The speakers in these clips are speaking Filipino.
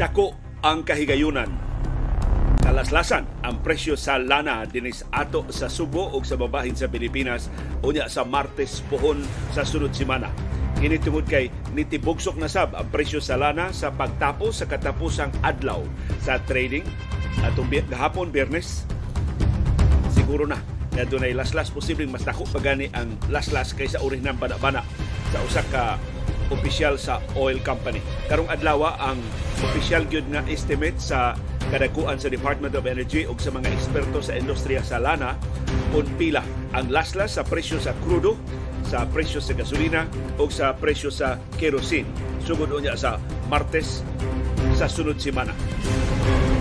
Dako ang kahigayunan. Kalaslasan ang presyo sa lana dinis ato sa Subo ug sa babahin sa Pilipinas unya sa Martes pohon sa sunod semana. Kini tungod kay nitibugsok na sab ang presyo sa lana sa pagtapos sa katapusang adlaw sa trading atong gahapon Biyernes siguro na na dunay laslas posibleng mas dako pa gani ang laslas kaysa orihinang bana-bana sa usa ka opisyal sa oil company. Karong adlaw ang opisyal gyud nga estimate sa kadakuan sa Department of Energy ug sa mga eksperto sa industriya sa lana kung pila ang laslas sa presyo sa krudo, sa presyo sa gasolina ug sa presyo sa kerosene. Sugod unya sa Martes sa sunod semana.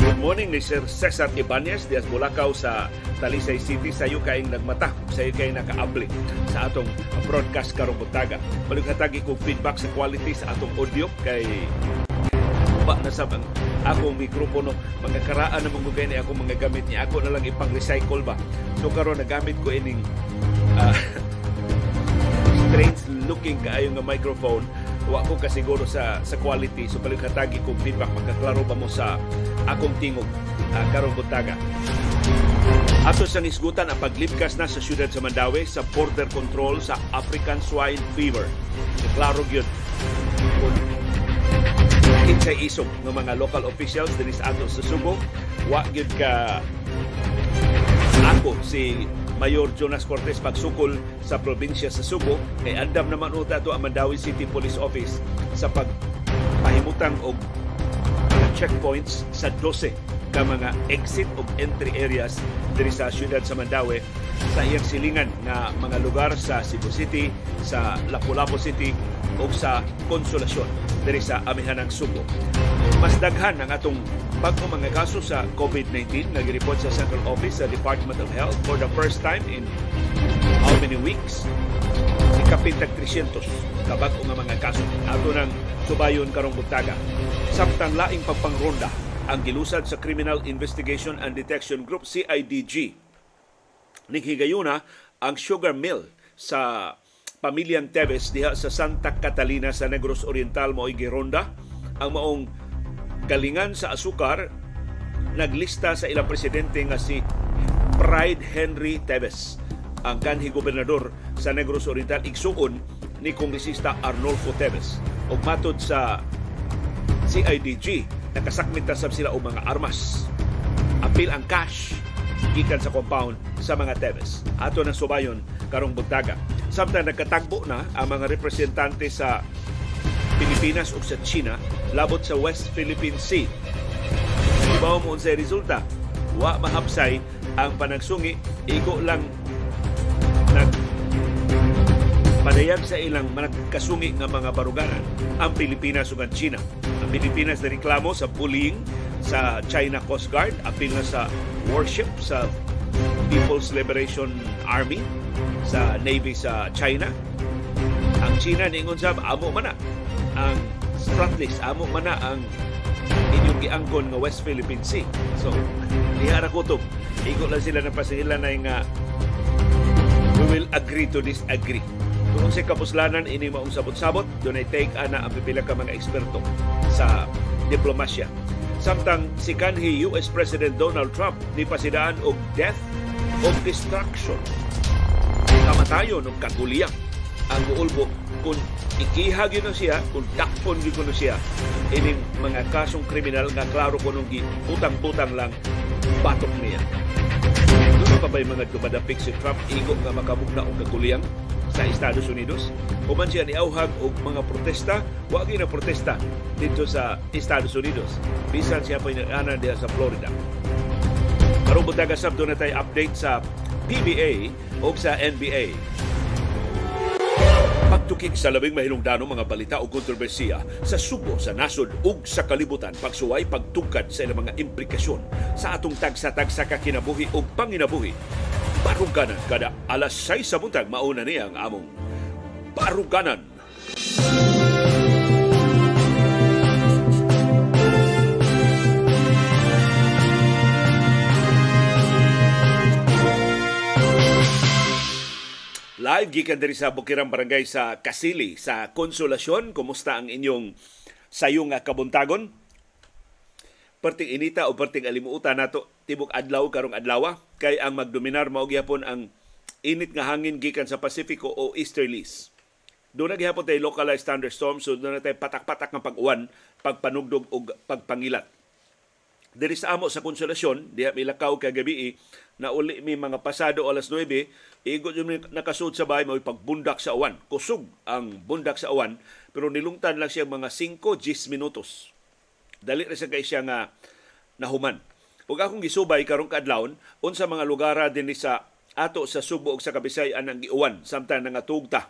Good morning ni Sir Cesar Ibanez dias Bulacau sa Talisay City. Sa kaing nagmata sa kay nakaabli sa atong broadcast karong buntaga. Palighatagi kog feedback sa quality sa atong audio kay ba na sa akong mikropono. Mga karaan na mong ni ako mga gamit ni ako na lang ipang-recycle ba? So karon nagamit ko ining uh, strange looking kaayo nga microphone wa ko kasiguro sa sa quality. So palighatagi kog feedback. Magkaklaro ba mo sa akong tingog? Uh, karong buntaga Ato sa isgutan ang paglipkas na sa siyudad sa Mandawi sa border control sa African Swine Fever. Klaro kung kinsay isog ng mga local officials din sa ato sa Subo, wa gyud ka ako si Mayor Jonas Cortez pagsukol sa probinsya sa Subo kay andam naman uta to ang Mandawi City Police Office sa pagpahimutang og checkpoints sa 12 ka mga exit of entry areas diri sa siyudad sa Mandawi sa iyang silingan nga mga lugar sa Cebu City, sa Lapu-Lapu City o sa Konsolasyon diri sa Amihanang Subo. Mas daghan ang atong bago mga kaso sa COVID-19 nga gireport sa Central Office sa Department of Health for the first time in how many weeks? Ikapintag 300 kabag nga mga kaso. Ato nang subayon karong buntaga. Samtang laing pagpangronda ang gilusad sa Criminal Investigation and Detection Group CIDG. Nighigayuna ang sugar mill sa pamilyang Teves diha sa Santa Catalina sa Negros Oriental mo'y gironda ang maong galingan sa asukar naglista sa ilang presidente nga si Pride Henry Teves ang kanhi gobernador sa Negros Oriental igsuon ni Kongresista Arnolfo Teves ug matod sa CIDG nakasakmit na sab sila og mga armas. Apil ang cash gikan sa compound sa mga Teves. Ato na subayon karong buntaga. Samtang nagkatagbo na ang mga representante sa Pilipinas ug sa China labot sa West Philippine Sea. Ibaw mo sa resulta, wa mahapsay ang panagsungi, igo lang nag padayag sa ilang managkasungi nga mga baruganan ang Pilipinas ug ang China. Ang Pilipinas na reklamo sa bullying sa China Coast Guard, apil na sa warship sa People's Liberation Army sa Navy sa China. Ang China niingon sa amo man ang Spratlys, amo man na ang inyong giangkon nga West Philippine Sea. So, diha ra kutob. Igo lang sila ng pasigilan na nga we will agree to disagree Tungkol sa kapuslanan, ini maong sabot-sabot, doon ay take ana ang pipila ka mga eksperto sa diplomasya. Samtang si kanhi US President Donald Trump ni pasidaan og death of destruction. Kamatayon og kaguliyang ang muulbo kung ikihag yun siya, kung dakpon yun siya, ining mga kasong kriminal nga klaro ko nung utang-butang lang batok niya. Doon pa ba yung mga dumadapik si Trump, igo nga makamugna og kaguliyang? sa Estados Unidos. Human siya ni Auhag og mga protesta, wa na protesta dito sa Estados Unidos. Bisan siya pa inaanan diha sa Florida. Karong sabdo na tayo update sa PBA o sa NBA. Pagtukig sa labing mahilungdano mga balita o kontrobersiya sa subo sa nasod ug sa kalibutan pagsuway pagtugkad sa ilang mga implikasyon sa atong tagsa-tagsa ka kinabuhi ug panginabuhi Baruganan kada alas 6 sa buntag mauna niya ang among Baruganan. Live gikan diri sa Bukirang Barangay sa Kasili sa Konsolasyon. Kumusta ang inyong sayong kabuntagon? perting inita o perting alimuutan nato tibok adlaw karong adlaw kay ang magdominar mao gyapon ang init nga hangin gikan sa Pasifiko o easterlies. Doon na gihapon tayo localized thunderstorms, so doon na tayo patak-patak ng pag-uwan, pagpanugdog o pagpangilat. Diri sa amo sa konsolasyon, diha milakaw kagabi na uli mi mga pasado alas 9, igot yung nakasud sa bahay, may pagbundak sa awan. Kusog ang bundak sa awan, pero nilungtan lang siya mga 5-10 minutos. Dali rin sa kay siya nga nahuman. Ug akong gisubay karong kadlawon unsa mga lugar din sa ato sa Subo ug sa Kabisayan ang giuwan samtang nangatugta.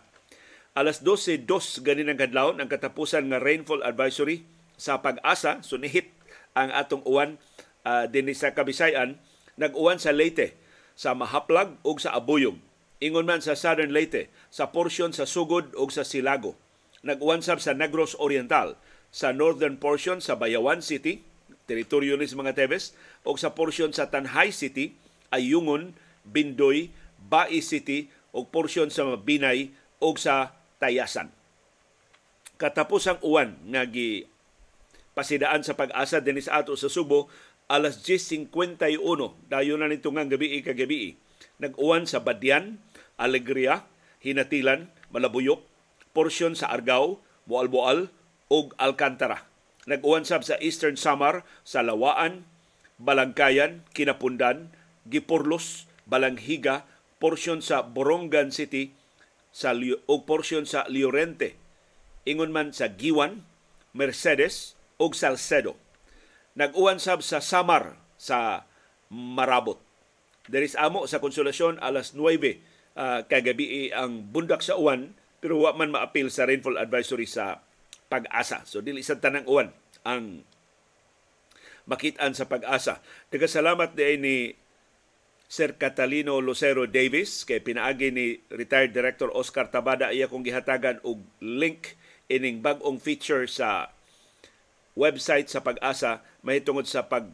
Alas 12:02 ganin ang kadlawon ang katapusan nga rainfall advisory sa pag-asa sunihit ang atong uwan uh, din sa Kabisayan nag-uwan sa Leyte sa Mahaplag ug sa Abuyog. Ingon man sa Southern Leyte sa porsyon sa Sugod ug sa Silago. Nag-uwan sab sa Negros Oriental sa northern portion sa Bayawan City teritoryo ni mga Tebes o sa porsyon sa Tanhay City, Ayungon, Bindoy, Bai City o porsyon sa Binay o sa Tayasan. Katapos ang uwan nga gi pasidaan sa pag-asa din sa ato sa Subo alas 10.51 dayon na nito nga gabi kagabi nag-uwan sa Badyan, Alegria, Hinatilan, Malabuyok, porsyon sa Argao, Boal-Boal ug Alcantara Nag-uwan sab sa Eastern Samar, sa Lawaan, Balangkayan, Kinapundan, Gipurlos, Balanghiga, porsyon sa Borongan City sa o porsyon sa Llorente. Ingon man sa Giwan, Mercedes ug Salcedo. Nag-uwan sab sa Samar sa Marabot. There is amo sa konsolasyon alas 9 uh, ah, kagabi ang bundak sa uwan pero wa man maapil sa rainfall advisory sa pag-asa. So dili sa tanang uwan ang makitaan sa pag-asa. Nagkasalamat di ni Sir Catalino Lucero Davis kay pinaagi ni retired director Oscar Tabada iya kong gihatagan og link ining bag-ong feature sa website sa pag-asa mahitungod sa pag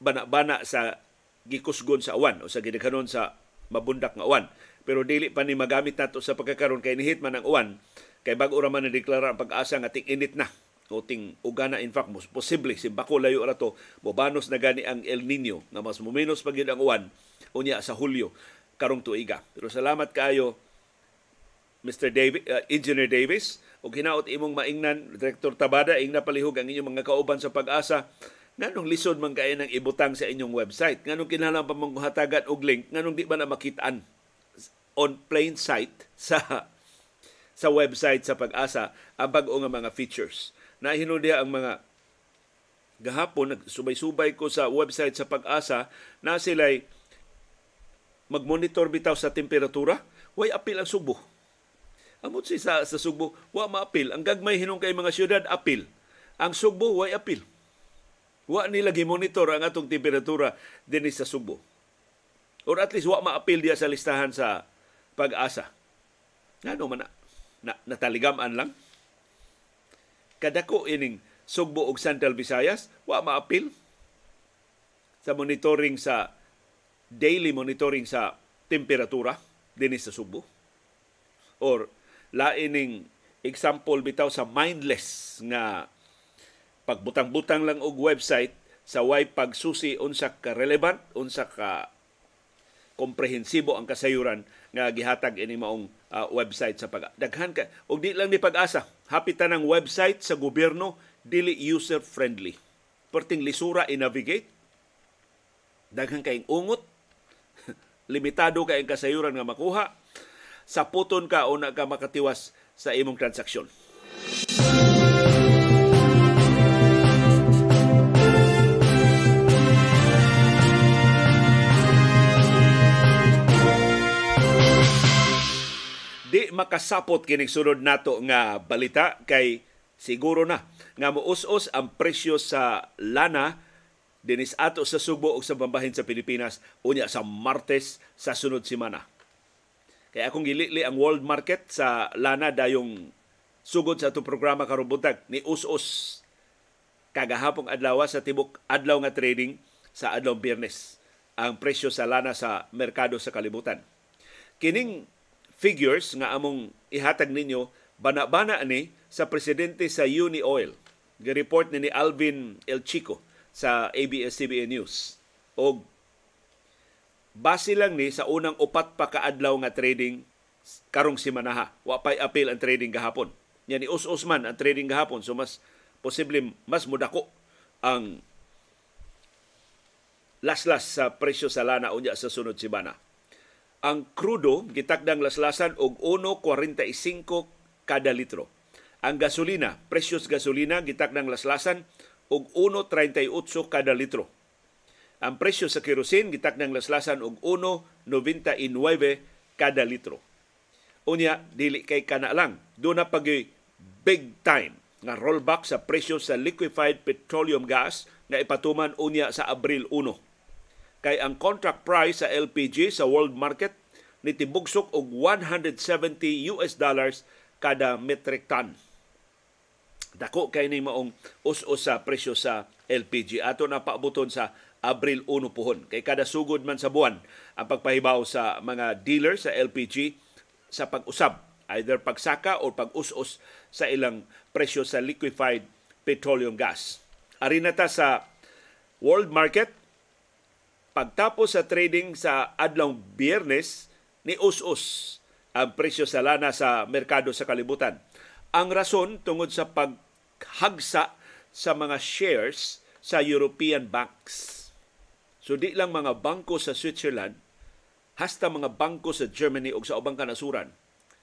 bana-bana sa gikusgon sa awan o sa gidaghanon sa mabundak nga awan. Pero dili pa ni magamit nato sa pagkakaroon kay nihit man ang uwan Kay bago ra man deklara ang pag-asa nga ting init na o ting ugana in fact posible si bako layo ra to mobanos na gani ang El Nino nga mas muminos pag ang uwan unya sa Hulyo karong tuiga. Pero salamat kaayo Mr. David, uh, Engineer Davis ug hinaot imong maingnan Director Tabada ing napalihog ang inyong mga kauban sa pag-asa nganong lisod man kay nang ibutang sa inyong website nganong kinahanglan pa mong hatagan og link nganong di ba na makitaan on plain sight sa sa website sa pag-asa ang bag-o nga mga features. Nahinudya ang mga gahapon nagsubay-subay ko sa website sa pag-asa na sila'y magmonitor bitaw sa temperatura, way apil ang Subo. Amot si sa, sa Subo, wa maapil. Ang gagmay hinong kay mga syudad, apil. Ang Subo, way apil. Wa nila monitor ang atong temperatura din sa Subo. Or at least wa maapil diya sa listahan sa pag-asa. Nga man na na, nataligaman lang. Kadako ining Sugbo ug Central Visayas, wa maapil sa monitoring sa daily monitoring sa temperatura dinhi sa Sugbo. Or laining example bitaw sa mindless nga pagbutang-butang lang og website sa way pagsusi unsa ka relevant, unsa ka komprehensibo ang kasayuran nga gihatag ini maong uh, website sa pag daghan ka og di lang ni pag-asa hapitan ang website sa gobyerno dili user friendly perting lisura i-navigate. Daghan kay ungot. Limitado kay ang kasayuran nga makuha sa puton ka o ka makatiwas sa imong transaksyon. di makasapot kining sunod nato nga balita kay siguro na nga muus-us ang presyo sa lana dinis ato sa Subo ug sa bambahin sa Pilipinas unya sa Martes sa sunod semana. Kaya akong gilili ang world market sa lana dayong sugod sa itong programa karong buntag ni us-us kagahapong adlaw sa tibok adlaw nga trading sa adlaw Biyernes ang presyo sa lana sa merkado sa kalibutan. Kining figures nga among ihatag ninyo bana-bana ni sa presidente sa Uni Oil. Gi-report ni, ni Alvin El Chico sa ABS-CBN News. O base lang ni sa unang upat pa kaadlaw nga trading karong simanaha. Wa pay appeal ang trading gahapon. Yan ni Us Usman ang trading gahapon so mas posible mas mudako ang laslas sa presyo sa lana unya sa sunod simana. Ang krudo gitakdang laslasan og 1.45 kada litro. Ang gasolina, presyos gasolina gitakdang laslasan og 1.38 kada litro ang presyo sa kerosene gitakdang laslasan og 1.99 kada litro. Unya dili kay kana lang, do na pag big time nga rollback sa presyo sa liquefied petroleum gas nga ipatuman unya sa Abril 1. Kay ang contract price sa LPG sa world market nitibugsok og 170 US dollars kada metric ton. Dako kay ni maong us-us sa presyo sa LPG. Ato na paabuton sa Abril 1 puhon. Kay kada sugod man sa buwan ang pagpahibaw sa mga dealer sa LPG sa pag-usab, either pagsaka o pag-us-us sa ilang presyo sa liquefied petroleum gas. Ari na ta sa world market, pagtapos sa trading sa adlaw biyernes, ni us-us ang presyo sa lana sa merkado sa kalibutan. Ang rason tungod sa paghagsa sa mga shares sa European banks So di lang mga bangko sa Switzerland, hasta mga bangko sa Germany o sa ubang kanasuran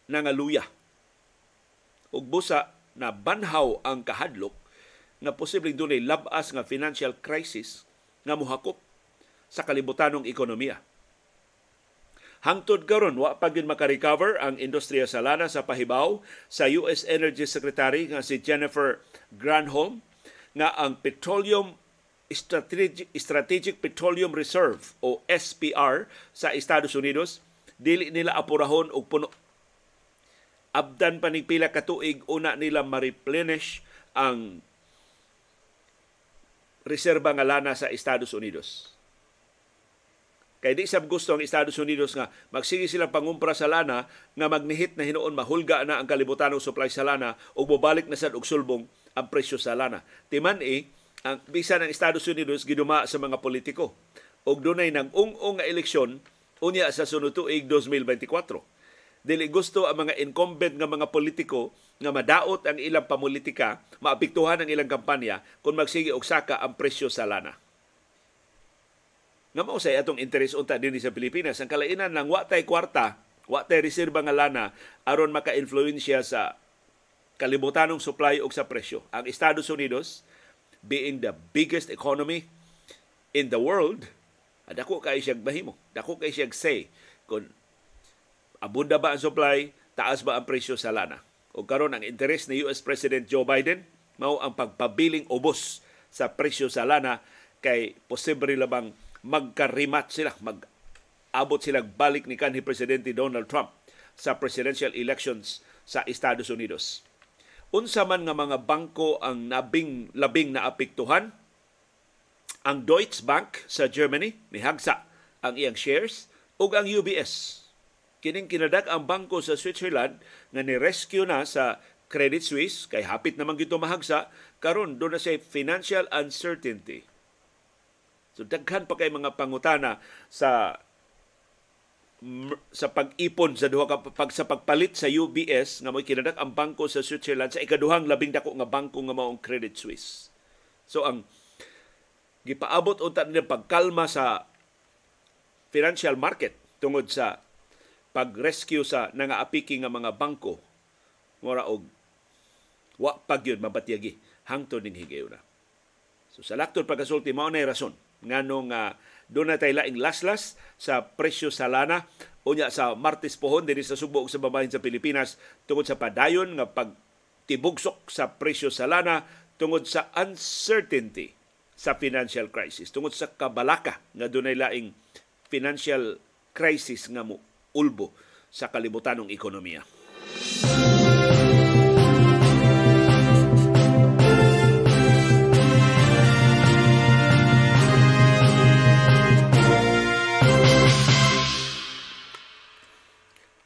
nangaluya. Ug busa na banhaw ang kahadlok nga posibleng dunay labas nga financial crisis nga mohakop sa kalibutanong ekonomiya. Hangtod karon wa pa gyud maka-recover ang industriya sa lana sa pahibaw sa US Energy Secretary nga si Jennifer Granholm nga ang petroleum Strategic, Strategic Petroleum Reserve o SPR sa Estados Unidos dili nila apurahon og puno abdan pa pila ka tuig una nila ma-replenish ang reserba nga lana sa Estados Unidos. Kay di sab gusto ang Estados Unidos nga magsige sila pangumpra sa lana nga magnihit na hinuon mahulga na ang kalibutanong supply sa lana ug mobalik na sad og sulbong ang presyo sa lana. Timan eh, ang bisa ng Estados Unidos giduma sa mga politiko. Og dunay nang ung-ung nga eleksyon unya sa sunod tuig 2024. Dili gusto ang mga incumbent nga mga politiko nga madaot ang ilang pamulitika, maapektuhan ang ilang kampanya kung magsige og saka ang presyo sa lana. Nga mao say atong interes unta dinhi sa Pilipinas, ang kalainan lang wa tay kwarta, wa reserba nga lana aron maka-influensya sa kalibutanong supply og sa presyo. Ang Estados Unidos being the biggest economy in the world, dako kay siyang bahimo. Dako kay siyang say kung abunda ba ang supply, taas ba ang presyo sa lana. O karon ang interes ni US President Joe Biden mao ang pagpabiling ubos sa presyo sa lana kay posible labang magkarimat sila, mag abot sila balik ni kanhi Presidente Donald Trump sa presidential elections sa Estados Unidos unsa man nga mga bangko ang nabing labing na apektuhan ang Deutsche Bank sa Germany nihagsa ang iyang shares ug ang UBS kining kinadak ang bangko sa Switzerland nga ni-rescue na sa Credit Suisse kay hapit naman gito mahagsa karon do na say financial uncertainty. So daghan pa kay mga pangutana sa sa pag-ipon sa duha ka pag sa pagpalit sa UBS nga mo kinadak ang bangko sa Switzerland sa ikaduhang labing dako nga bangko nga maong Credit Suisse. So ang gipaabot unta nila pagkalma sa financial market tungod sa pag-rescue sa nangaapiki nga mga bangko mura og wa pagyud mabatyagi hangtod ning higayon. So sa laktod pagkasulti mao na rason nganong uh, doon na tayo laing laslas sa presyo sa lana. Unya sa Martes pohon diri sa Subo sa babahin sa Pilipinas tungod sa padayon nga pagtibugsok sa presyo sa lana tungod sa uncertainty sa financial crisis. Tungod sa kabalaka nga dunay laing financial crisis nga mo ulbo sa kalibutanong ekonomiya.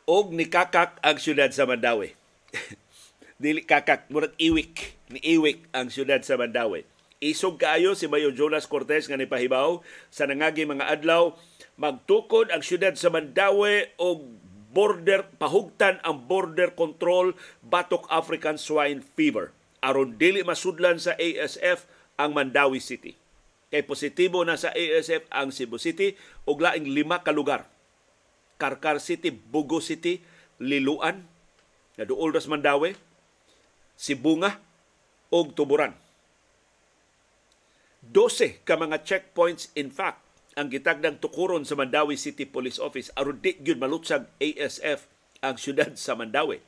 Og ni kakak ang syudad sa Mandawi. Dili kakak, murag iwik. Ni iwik ang syudad sa Mandawi. Isog kaayo si Mayor Jonas Cortez nga nipahibaw sa nangagi mga adlaw magtukod ang syudad sa Mandawi og border pahugtan ang border control batok African swine fever aron dili masudlan sa ASF ang Mandawi City. Kay positibo na sa ASF ang Cebu City ug laing lima ka lugar. Karkar City, Bugo City, Liluan, na duol Mandawi, Sibunga ug Tuburan. 12 ka mga checkpoints in fact ang gitagdang tukuron sa Mandawi City Police Office aron di gyud malutsag ASF ang syudad sa Mandawi.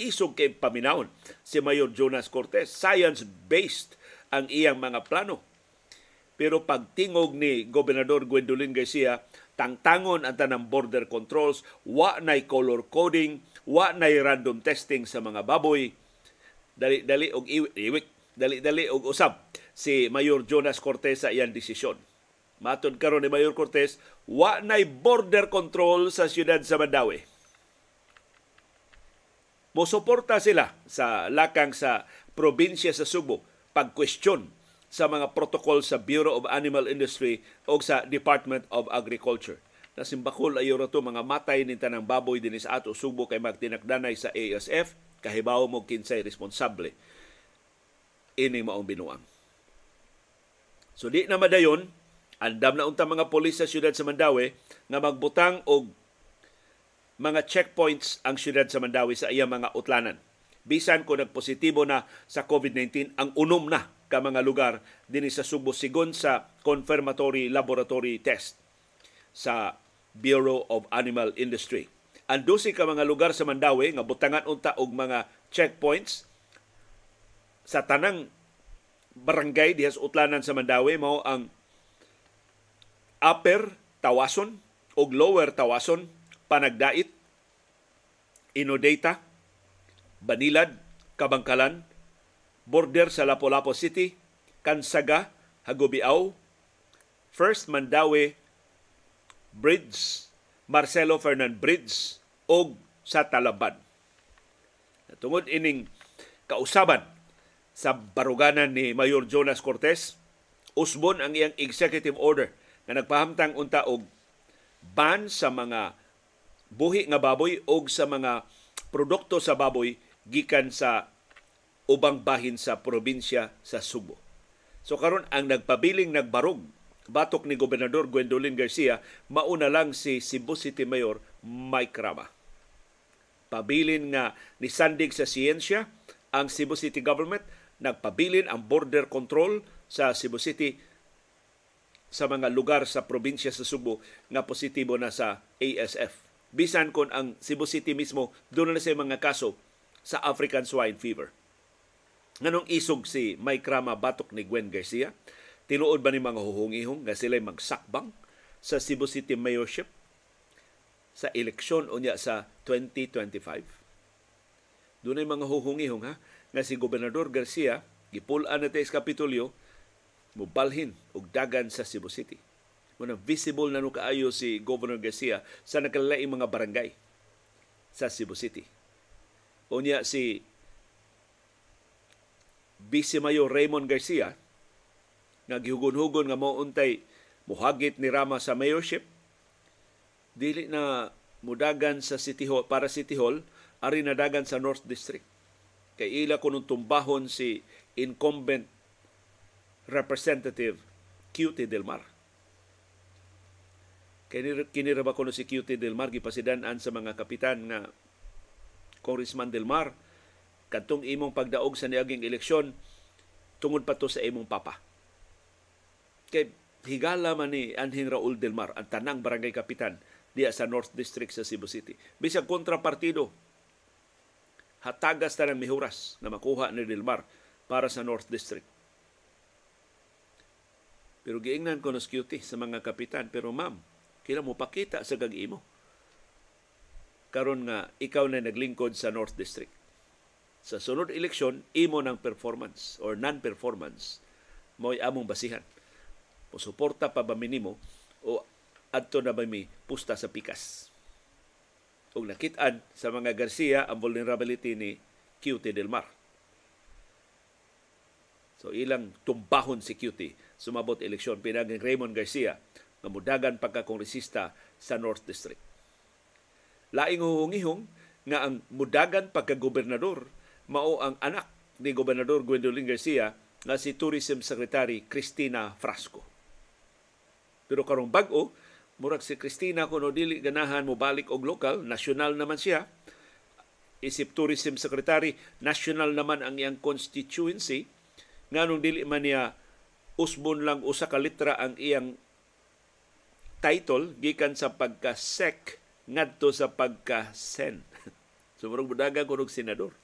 Isog kay paminawon si Mayor Jonas Cortez. Science-based ang iyang mga plano. Pero pagtingog ni Gobernador Gwendolyn Garcia, tangtangon ang tanang border controls, wa nay color coding, wa nay random testing sa mga baboy. Dali dali og iwik, dali dali og usab si Mayor Jonas Cortez sa iyang desisyon. Matod karon ni Mayor Cortez, wa nay border control sa siyudad sa Mandawi. Mosuporta sila sa lakang sa probinsya sa Subo pag-question sa mga protocol sa Bureau of Animal Industry o sa Department of Agriculture. Nasimbakol ayo ra to mga matay ni tanang baboy dinis ato Subo kay magtinakdanay sa ASF kahibaw mo kinsay responsable ini maong binuang. So di na madayon, andam na unta mga polis sa siyudad sa Mandawi nga magbutang og mga checkpoints ang siyudad sa Mandawi sa iyang mga utlanan. Bisan ko nagpositibo na sa COVID-19 ang unom na ka mga lugar din sa Subo sigon sa confirmatory laboratory test sa Bureau of Animal Industry. Ang dosi ka mga lugar sa Mandawi nga butangan unta og mga checkpoints sa tanang barangay diha sa Utlanan sa Mandawi mao ang Upper Tawason ug Lower Tawason, Panagdait, Inodata, Banilad, Kabangkalan, border sa Lapu-Lapu City, Kansaga, Hagubiao, First Mandawi Bridge, Marcelo Fernan Bridge ug sa Talaban. Tungod ining kausaban sa baruganan ni Mayor Jonas Cortez, usbon ang iyang executive order na nagpahamtang unta og ban sa mga buhi nga baboy o sa mga produkto sa baboy gikan sa ubang bahin sa probinsya sa Subo. So karon ang nagpabiling nagbarog batok ni Gobernador Gwendolyn Garcia mauna lang si Cebu City Mayor Mike Rama. Pabilin nga ni sandig sa siyensya ang Cebu City government nagpabilin ang border control sa Cebu City sa mga lugar sa probinsya sa Subo nga positibo na sa ASF. Bisan kon ang Cebu City mismo doon na sa mga kaso sa African swine fever. Nganong isog si Mike Rama batok ni Gwen Garcia? Tinuod ba ni mga huhungihong nga sila magsakbang sa Cebu City Mayorship sa eleksyon unya sa 2025? Doon ay mga huhungihong ha nga si Gobernador Garcia gipulan na sa Kapitolyo mubalhin og dagan sa Cebu City. Muna visible na no kaayo si Governor Garcia sa nakalaing mga barangay sa Cebu City. Unya si Vice Mayor Raymond Garcia. Nga gihugon-hugon nga mao untay muhagit ni Rama sa mayorship. Dili na mudagan sa City Hall para City Hall ari nadagan sa North District. Kay ila kunong tumbahon si incumbent Representative QT Del Mar. Kini ba kuno si QT Del Mar gipasidan-an sa mga kapitan nga Congressman Del Mar kadtong imong pagdaog sa niaging eleksyon tungod pa to sa imong papa. Kay higala man ni Anhing Raul Del Mar ang tanang barangay kapitan diya sa North District sa Cebu City. Bisag kontrapartido hatagas ta ng mihuras na makuha ni Dilmar para sa North District. Pero giingnan ko nos cutie sa mga kapitan. Pero ma'am, kila mo pakita sa gag-imo. Karon nga ikaw na naglingkod sa North District. Sa sunod eleksyon, imo ng performance or non-performance mo'y among basihan. Musuporta pa ba minimo o adto na ba mi pusta sa pikas ug nakit-an sa mga Garcia ang vulnerability ni QT Del Mar. So ilang tumbahon si QT sumabot eleksyon pinaging Raymond Garcia nga mudagan pagka-kongresista sa North District. Laing huhungihong nga ang mudagan pagka-gobernador mao ang anak ni Gobernador Gwendolyn Garcia nga si Tourism Secretary Cristina Frasco. Pero karong bag-o, murag si Cristina kuno dili ganahan mo balik og lokal, national naman siya. Isip Tourism Secretary, national naman ang iyang constituency nganong dili man niya usbon lang usa ka litra ang iyang title gikan sa pagka-sec ngadto sa pagka-sen. Sumurong budaga kunog senador.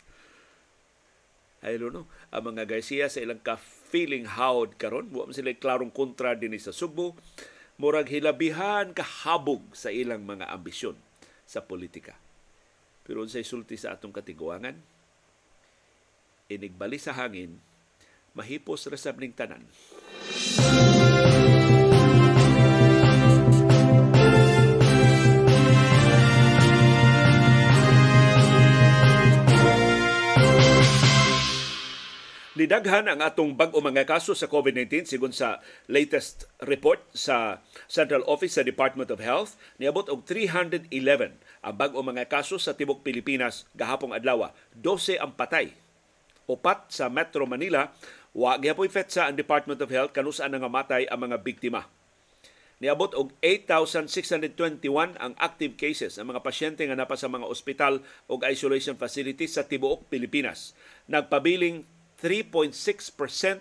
I don't know. Ang mga Garcia sa ilang ka-feeling howd karon, wa sila klarong kontra din sa Subo, murag hilabihan kahabog sa ilang mga ambisyon sa politika. Pero sa sulti sa atong katiguangan, inigbali sa hangin, mahipos resab ning tanan. Nidaghan ang atong bag-o mga kaso sa COVID-19 sigon sa latest report sa Central Office sa Department of Health. Niabot og 311 ang bag-o mga kaso sa tibok Pilipinas gahapong adlaw. 12 ang patay. Upat sa Metro Manila Wa gyapon fetsa ang Department of Health kanus-an nga ang mga biktima. Niabot og 8,621 ang active cases ang mga pasyente nga napa sa mga ospital o isolation facilities sa tibuok Pilipinas. Nagpabiling 3.6%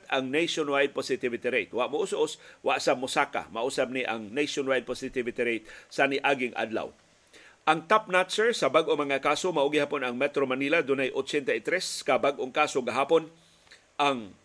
ang nationwide positivity rate. Wa mo usos, wa sa Mosaka, mausab ni ang nationwide positivity rate sa niaging adlaw. Ang top notcher sa bag-o mga kaso mao gihapon ang Metro Manila dunay 83 ka bag-ong kaso gahapon. Ang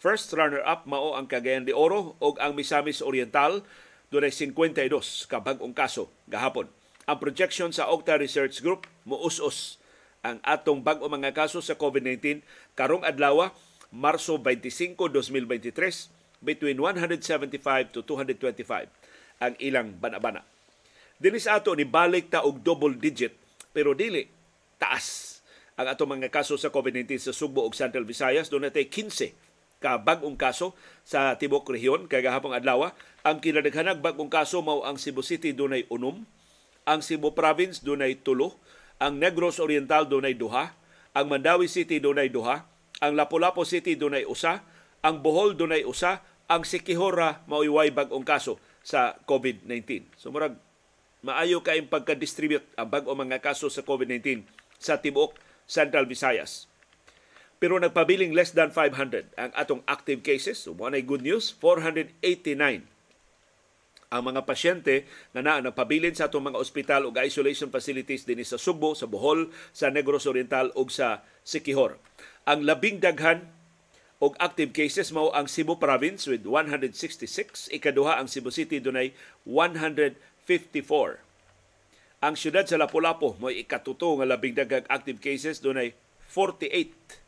First runner-up mao ang Cagayan de Oro o ang Misamis Oriental dunay 52 ka bag-ong kaso gahapon. Ang projection sa Octa Research Group muus-us ang atong bag-o mga kaso sa COVID-19 karong adlaw Marso 25, 2023 between 175 to 225 ang ilang banabana. Dinis ato ni balik ta og double digit pero dili taas ang atong mga kaso sa COVID-19 sa Sugbo ug Central Visayas. Doon natay 15 ka bag-ong kaso sa tibok rehiyon. Kay gahapon adlaw ang kinadaghanag bag-ong kaso mao ang Cebu City dunay unom ang Cebu Province dunay tulo ang Negros Oriental dunay duha ang Mandawi City dunay duha ang Lapu-Lapu City dunay usa ang Bohol dunay usa ang Sikihora mauiway bag-ong kaso sa COVID-19 so murag maayo kay pagka-distribute ang bag-o mga kaso sa COVID-19 sa tibuok Central Visayas pero nagpabiling less than 500 ang atong active cases. So, mo good news, 489 ang mga pasyente nga naa nagpabilin sa atong mga ospital ug isolation facilities dinhi sa Subo, sa Bohol, sa Negros Oriental ug sa Sikihor. Ang labing daghan og active cases mao ang Cebu Province with 166, ikaduha ang Cebu City dunay 154. Ang siyudad sa Lapu-Lapu mo ikatuto nga labing daghang active cases dunay 48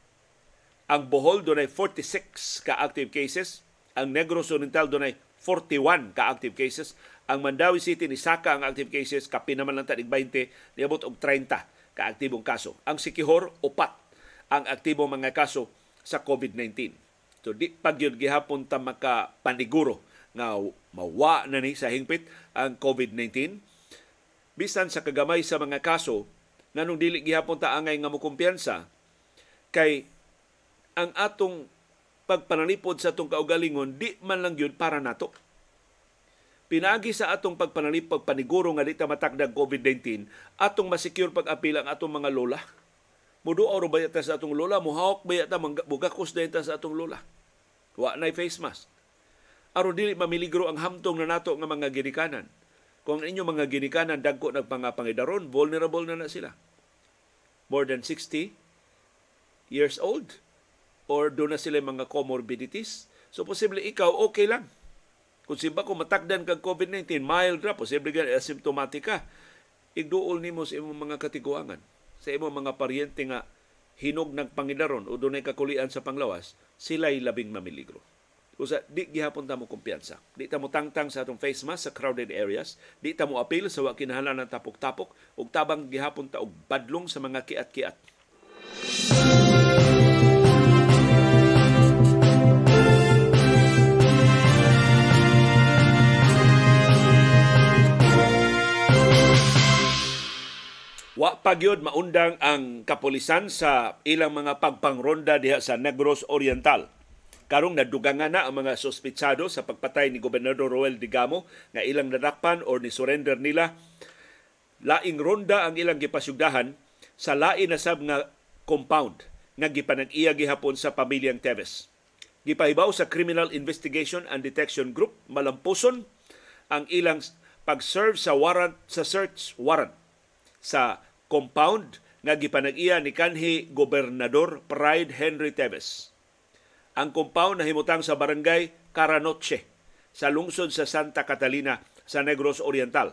ang Bohol dunay 46 ka active cases, ang Negros Oriental dunay 41 ka active cases, ang Mandawi City ni Saka ang active cases kapin naman lang tanig 20 niabot og 30 ka aktibong kaso. Ang Sikihor upat ang aktibong mga kaso sa COVID-19. So di pag gihapon ta maka paniguro nga mawa na ni sa hingpit ang COVID-19 bisan sa kagamay sa mga kaso nganong dili gihapon ta angay nga mo kumpiyansa kay ang atong pagpanalipod sa atong kaugalingon di man lang yun para nato. Pinagi sa atong pagpanalip pagpaniguro nga di ta matakdag COVID-19 atong masecure pag-apil ang atong mga lola. Muduaw ro ba sa atong lola, muhawak ba ta bugakos na sa atong lola. Wa na face mask. Aron dili mamiligro ang hamtong na nato nga mga ginikanan. Kung inyo mga ginikanan dagko nagpangapangidaron, vulnerable na na sila. More than 60 years old or doon na sila mga comorbidities. So posible ikaw okay lang. Kung simba ko matakdan kag COVID-19, mild ra, posible ka asymptomatic ka. Igduol nimo sa imong mga katiguangan, sa imong mga paryente nga hinog nagpangidaron o dunay kakulian sa panglawas, sila'y labing mamiligro. Usa di gihapon ta mo kumpiyansa. Di ta mo tangtang sa atong face mask sa crowded areas, di ta mo apil sa wa kinahanglan ng tapok-tapok ug tabang gihapon ta og badlong sa mga kiat-kiat. Pagyod maundang ang kapulisan sa ilang mga pagpangronda diha sa Negros Oriental. Karong nadugangan na ang mga sospitsado sa pagpatay ni Gobernador Roel Digamo nga ilang nadakpan or ni surrender nila. Laing ronda ang ilang gipasugdahan sa lain na sab nga compound nga gipanag-iya gihapon sa pamilyang Teves. Gipahibaw sa Criminal Investigation and Detection Group malampuson ang ilang pag-serve sa warrant sa search warrant sa compound nga gipanag-iya ni kanhi Gobernador Pride Henry Teves ang compound na himutang sa barangay Caranoche sa lungsod sa Santa Catalina sa Negros Oriental.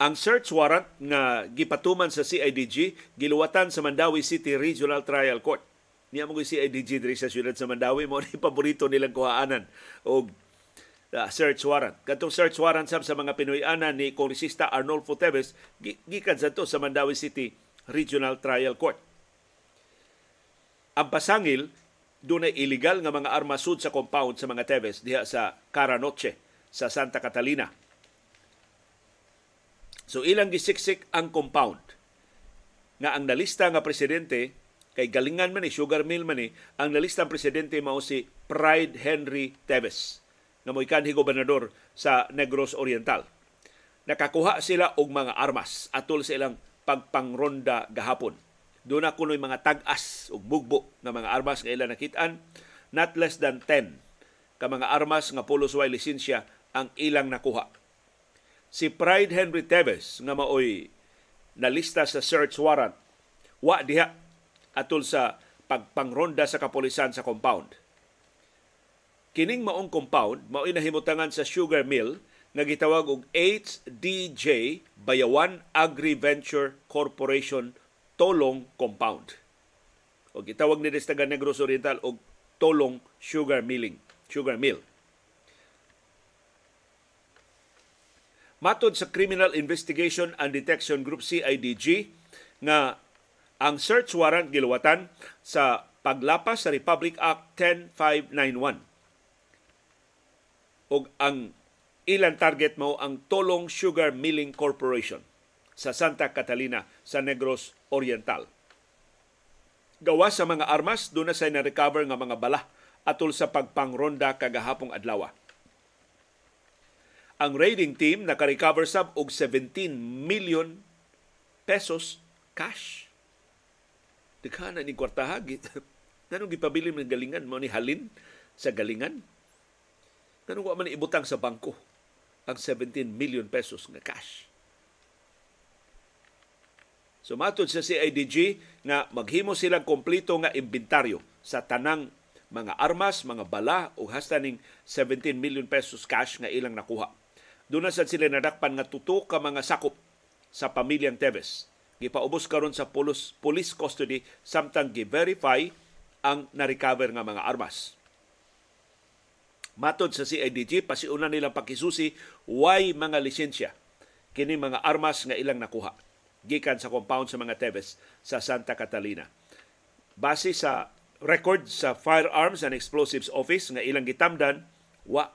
Ang search warrant nga gipatuman sa CIDG giluwatan sa Mandawi City Regional Trial Court. Niya mo CIDG diri sa siyudad sa Mandawi mo ni paborito nilang kuhaanan og uh, search warrant. Katong search warrant sab sa mga Pinoy-ana ni Kongresista Arnolfo Teves gikan sa to sa Mandawi City Regional Trial Court ang pasangil dunay illegal nga mga armas sud sa compound sa mga Teves diha sa Caranoche sa Santa Catalina. So ilang gisiksik ang compound nga ang nalista nga presidente kay galingan man ni Sugar Mill man ni ang nalista ang presidente mao si Pride Henry Teves nga mo'y kanhi gobernador sa Negros Oriental. Nakakuha sila og mga armas atol sa ilang pagpangronda gahapon doon na kuno'y mga tag-as ug bugbo nga mga armas nga ilang nakitaan. Not less than 10 ka mga armas nga pulos way lisensya ang ilang nakuha. Si Pride Henry Teves nga maoy nalista sa search warrant wa diha atol sa pagpangronda sa kapulisan sa compound. Kining maong compound mao'y nahimutangan sa sugar mill nga gitawag og HDJ Bayawan Agri Venture Corporation Tolong Compound. O gitawag ni Destaga Negros Oriental og Tolong Sugar Milling, Sugar Mill. Matod sa Criminal Investigation and Detection Group CIDG nga ang search warrant giluwatan sa paglapas sa Republic Act 10591. Og ang ilang target mo ang Tolong Sugar Milling Corporation sa Santa Catalina sa Negros Oriental. Gawa sa mga armas, doon na say na-recover nga mga bala atol sa pagpangronda kagahapong adlaw. Ang raiding team naka-recover sab og 17 million pesos cash. Dikha na ni kwartaha. Nanong gipabili ng galingan mo ni halin sa galingan? Nanong wa man ibutang sa bangko ang 17 million pesos nga cash. So matod sa CIDG nga maghimo silang kompleto nga inventaryo sa tanang mga armas, mga bala ug hasta ning 17 million pesos cash nga ilang nakuha. Doon na sila nadakpan nga tuto ka mga sakop sa pamilyang Teves. Gipaubos karon sa police, police custody samtang gi-verify ang na-recover nga mga armas. Matod sa CIDG, pasiuna nilang pakisusi why mga lisensya kini mga armas nga ilang nakuha gikan sa compound sa mga Teves sa Santa Catalina. Base sa record sa Firearms and Explosives Office nga ilang gitamdan, wa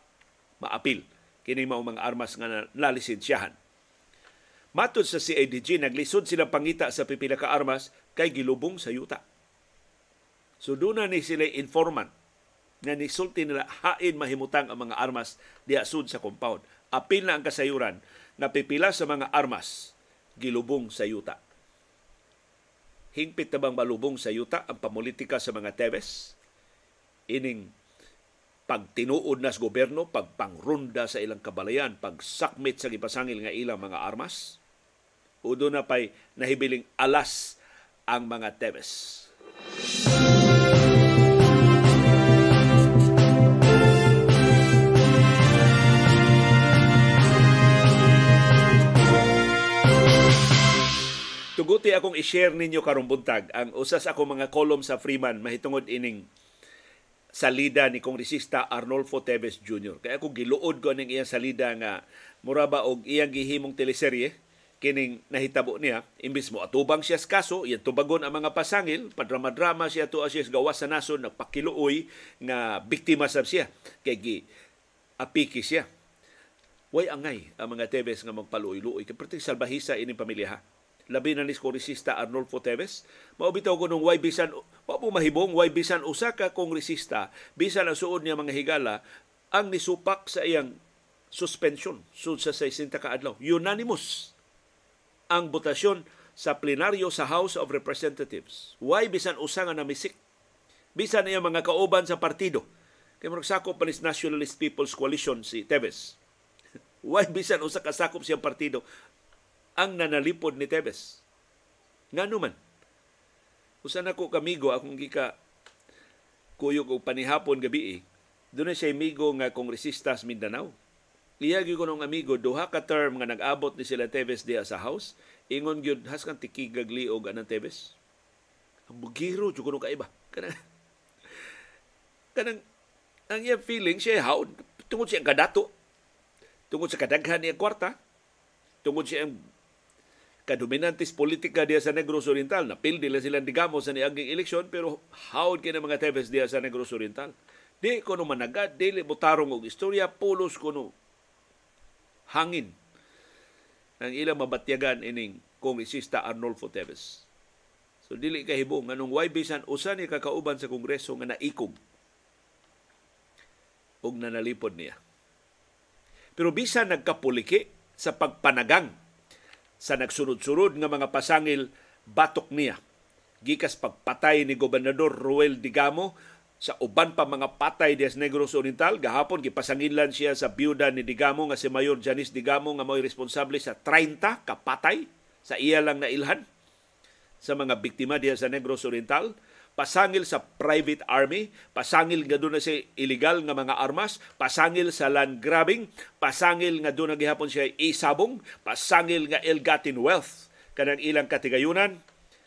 maapil kini mao mga armas nga nalisensyahan. Matod sa CIDG, naglisod silang pangita sa pipila ka armas kay gilubong sa yuta. So doon ni sila informant nga nisulti nila hain mahimutang ang mga armas diha sud sa compound. Apil na ang kasayuran na pipila sa mga armas gilubong sa yuta. Hingpit na bang malubong sa yuta ang pamulitika sa mga Teves? Ining pagtinuod nas gobyerno, pagpangrunda sa ilang kabalayan, pagsakmit sa gipasangil nga ilang mga armas? Udo na pa'y nahibiling alas ang mga Teves. Tuguti akong i-share ninyo karong buntag ang usas ako mga kolom sa Freeman mahitungod ining salida ni Kongresista Arnolfo Teves Jr. Kaya ako giluod ko ning iyang salida nga mura ba og iyang gihimong teleserye kining nahitabo niya imbis mo atubang siya sa kaso iyang tubagon ang mga pasangil padrama-drama siya to siya gawas sa nason nagpakiluoy nga biktima sab siya kay gi apiki siya way angay ang mga Tevez nga magpaluoy-luoy kay perting salbahisa ini pamilya ha labi na ni kongresista Arnolfo Teves. Maubitaw ko nung why bisan, wa po mahibong, why bisan usa kongresista, bisan ang suod niya mga higala, ang nisupak sa iyang suspension sud sa 60 ka adlaw. Unanimous ang botasyon sa plenaryo sa House of Representatives. Why bisan usa nga namisik? Bisan iya mga kauban sa partido. Kay murag sakop pa Nationalist People's Coalition si Teves. Why bisan usa ka sakop siyang partido ang nanalipod ni Tebes. Nga naman. Usa na ko kamigo akong gika kuyog og panihapon gabi eh. Doon siya amigo nga kongresista sa Mindanao. Iyagi ko ng amigo, duha ka term nga nag-abot ni sila Tebes diya sa house, ingon gyud has kan tikigag liog anang Tebes. Ang bugiro jud kuno kaiba. Kanang kanang ang iya feeling siya how tungod siya kadato tungod sa kadaghan niya kwarta tungod siya kadominantes politika diya sa Negros Oriental. Napildi lang silang digamo sa niaging eleksyon pero hawd kina mga Tevez diya sa Negros Oriental. Di ko no managad, dili mo tarong og istorya, pulos ko no hangin ang ilang mabatyagan ining kongresista Arnolfo Tevez. So dili kahibong anong why bisan usa ni kakauban sa kongreso nga naikog og nanalipod niya. Pero bisan nagkapuliki sa pagpanagang sa nagsunod-sunod nga mga pasangil batok niya. Gikas pagpatay ni Gobernador Ruel Digamo sa uban pa mga patay des Negros Oriental gahapon gipasangilan siya sa byuda ni Digamo nga si Mayor Janice Digamo nga mo'y responsable sa 30 kapatay sa iya lang na ilhan sa mga biktima diya sa Negros Oriental pasangil sa private army, pasangil nga doon na siya illegal nga mga armas, pasangil sa land grabbing, pasangil nga doon na gihapon siya isabong, pasangil nga ill-gotten wealth. Kanang ilang katigayunan,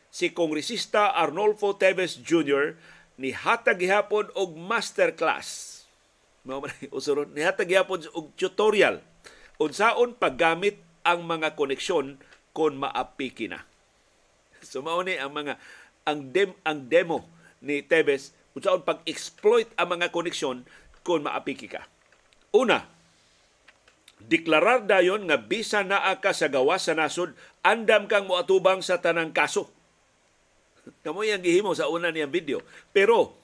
si Kongresista Arnolfo Teves Jr. ni hatag gihapon og masterclass. Mao man ni hatag gihapon og tutorial unsaon paggamit ang mga koneksyon kon maapiki na. So mao ni ang mga ang dem ang demo ni Tevez kung saan pag-exploit ang mga koneksyon kung maapiki ka. Una, deklarar dayon nga bisa naa ka sa gawas sa nasod, andam kang moatubang sa tanang kaso. Kamo yang gihimo sa una niyang video. Pero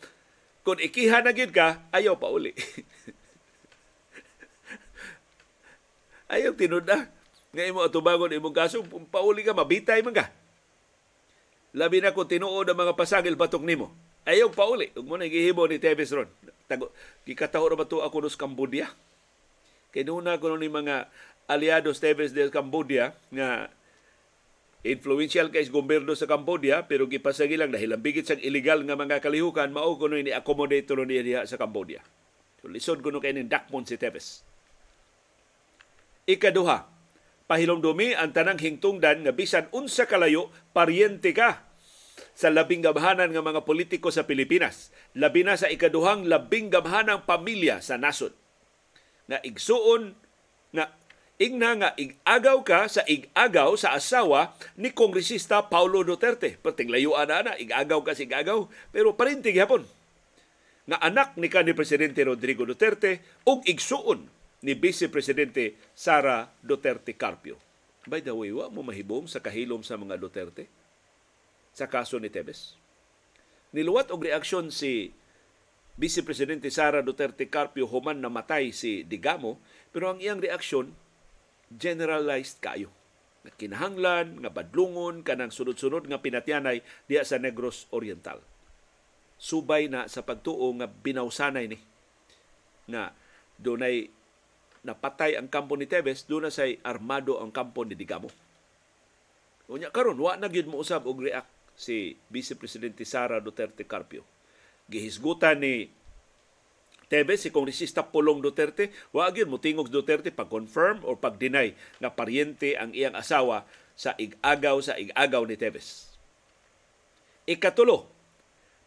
kung ikiha na ka, ayaw pa uli. ayaw tinud. Nga imo atubangon imong kaso, pauli ka, mabitay man ka. Labi na kung tinuod ang mga pasagil batok nimo. Ayaw pauli. Ug mo na gihibo ni Teves ron. Tago, gikataho ra ba to ako sa Cambodia? Kay nuna ko ni mga aliados Teves de Cambodia nga influential kay gobyerno sa Cambodia pero gipasagi lang dahil ang bigit sa illegal nga mga kalihukan mao kuno ni accommodate no niya diha sa Cambodia. So lisod kuno kay ni Dakmon si Teves. Ikaduha, pahilom dumi ang tanang hingtungdan nga bisan unsa kalayo paryente ka sa labing gamhanan nga mga politiko sa Pilipinas. Labi na sa ikaduhang labing gamhanang pamilya sa nasod. Nga igsuon nga igna nga igagaw ka sa igagaw sa asawa ni Kongresista Paulo Duterte. Perting layuan na na, igagaw ka sa igagaw. Pero parintig hapon. Nga anak ni kanhi Presidente Rodrigo Duterte ug igsuon ni Vice Presidente Sara Duterte Carpio. By the way, wa mo mahibom sa kahilom sa mga Duterte sa kaso ni Tebes. Niluwat og reaksyon si Vice Presidente Sara Duterte Carpio human namatay si Digamo, pero ang iyang reaksyon generalized kayo. Nga kinahanglan, nga badlungon, kanang sunod-sunod nga pinatyanay diya sa Negros Oriental. Subay na sa pagtuo nga binawsanay ni nga dunay napatay ang kampo ni Tevez, doon na say armado ang kampo ni Digamo. Unya karon wa na gyud mo usab og react si Vice Presidente Sara Duterte Carpio. Gihisgutan ni Tevez si Kongresista Pulong Duterte, wa gyud mo tingog Duterte pag-confirm or pag-deny nga paryente ang iyang asawa sa igagaw sa igagaw ni Tevez. Ikatulo,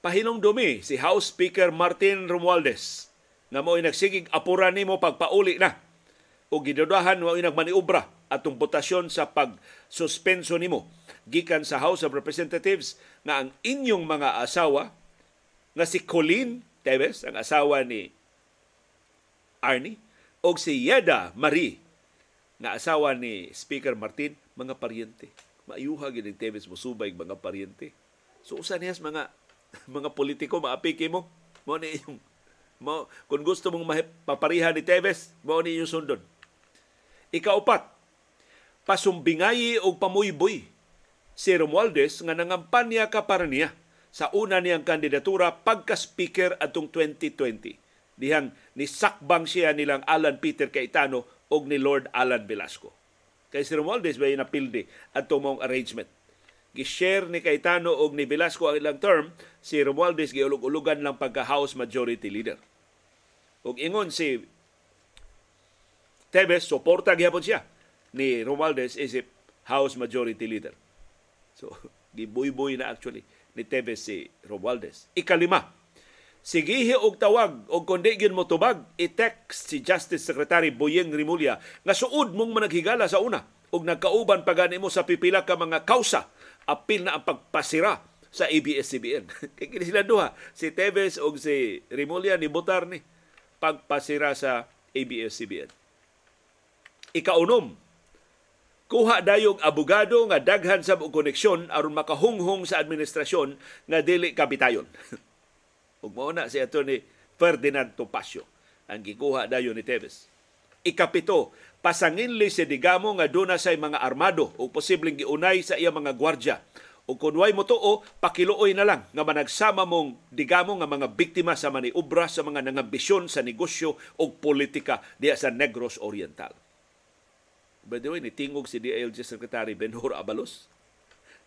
pahilong dumi si House Speaker Martin Romualdez nga mo'y nagsigig apuran nimo pagpauli na o gidudahan mo nagmaniobra atong botasyon sa pag-suspenso nimo gikan sa House of Representatives nga ang inyong mga asawa nga si Colleen Teves, ang asawa ni Arnie, o si Yeda Marie nga asawa ni Speaker Martin mga paryente. Maayuha gid Teves musubay mga paryente. So usa niyas mga mga politiko maapiki mo mo ni yung mo kung gusto mong maparihan ni Teves mo ni yung sundon. Ikaupat, pasumbingayi o pamuyboy si Romualdez nga nangampanya ka para niya sa una niyang kandidatura pagka-speaker atong 2020. Dihang nisakbang siya nilang Alan Peter Cayetano o ni Lord Alan Velasco. Kay si Romualdez ba napildi at mong arrangement. Gishare ni Cayetano o ni Velasco ang ilang term, si Romualdez giulog-ulugan lang pagka-House Majority Leader. Og ingon si Tevez, suporta gyapon siya ni Romualdez isip House Majority Leader. So, gibuy-buy na actually ni Tevez si Romualdez. Ikalima, sigihi og tawag og kundi gyud mo tubag i-text si Justice Secretary Boyeng Rimulya nga suod mong managhigala sa una og nagkauban pa gani mo sa pipila ka mga kausa apil na ang pagpasira sa ABS-CBN. Kaya kini sila duha, si Tevez og si Rimulya ni Butar ni pagpasira sa ABS-CBN. Ikaunom, kuha dayong abogado nga daghan sa koneksyon aron makahunghong sa administrasyon nga dili kabitayon. Ug mao na si attorney Ferdinand Topacio ang gikuha dayon ni Teves. Ikapito, pasanginli si Digamo nga duna say mga armado o posibleng giunay sa iya mga gwardya. O kung way mo tuo, pakiluoy na lang nga managsama mong digamo nga mga biktima sa maniubra sa mga nangambisyon sa negosyo o politika diya sa Negros Oriental. By the way, nitingog si DILG Secretary Benhur Abalos.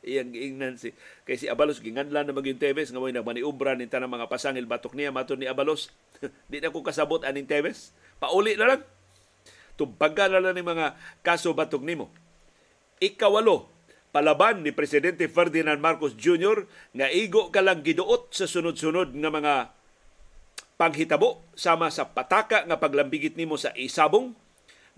Iyang giingnan si kay si Abalos ginganlan na maging Teves nga may nagmaniubra ni tanang mga pasangil batok niya mato ni Abalos. Di na ko kasabot aning Teves. Pauli na lang. Tumbaga na lang ni mga kaso batok nimo. Ikawalo, palaban ni Presidente Ferdinand Marcos Jr. nga igo ka lang giduot sa sunod-sunod nga mga panghitabo sama sa pataka nga paglambigit nimo sa isabong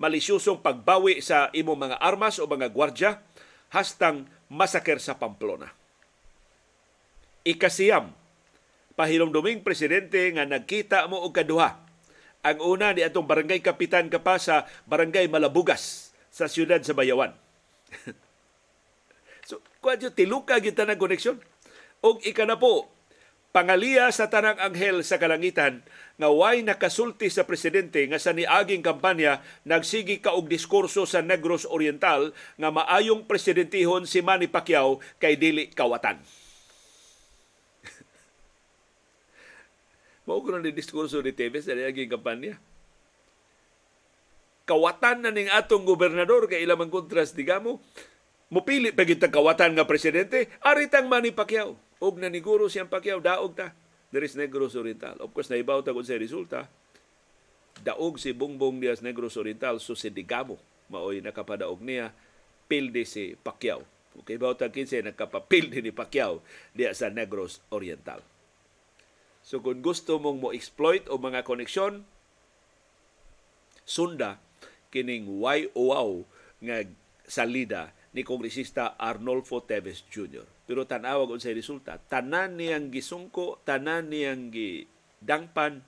malisyosong pagbawi sa imo mga armas o mga gwardya hastang masaker sa Pamplona. Ikasiyam, pahilomdoming presidente nga nagkita mo og kaduha. Ang una ni atong barangay kapitan ka pa sa barangay Malabugas sa siyudad sa Bayawan. so, kwadyo tiluka gyud tanang koneksyon. Og ikana po, pangaliya sa tanang anghel sa kalangitan nga way nakasulti sa presidente nga sa niaging kampanya nagsigi ka og diskurso sa Negros Oriental nga maayong presidentihon si Manny Pacquiao kay dili kawatan. Mao ko ni diskurso ni Tevez sa niaging kampanya. Kawatan na ning atong gobernador kay ilang kontras digamo. Mupili pa kawatan nga presidente, aritang Manny Pacquiao og naniguro siyang Pacquiao daog ta Diris Negros Oriental. Of course, naibaw ta sa resulta, daog si Bongbong Diaz Negros Oriental so si Digamo maoy nakapadaog niya pilde si Pacquiao. Okay, baw ta kinsa nakapapilde ni Pacquiao diya sa Negros Oriental. So kung gusto mong mo exploit o mga koneksyon, sunda kining YOW nga salida ni Kongresista Arnolfo Teves Jr. Pero tanawag sa resulta, tanan niyang gisungko, tanan niyang gidangpan,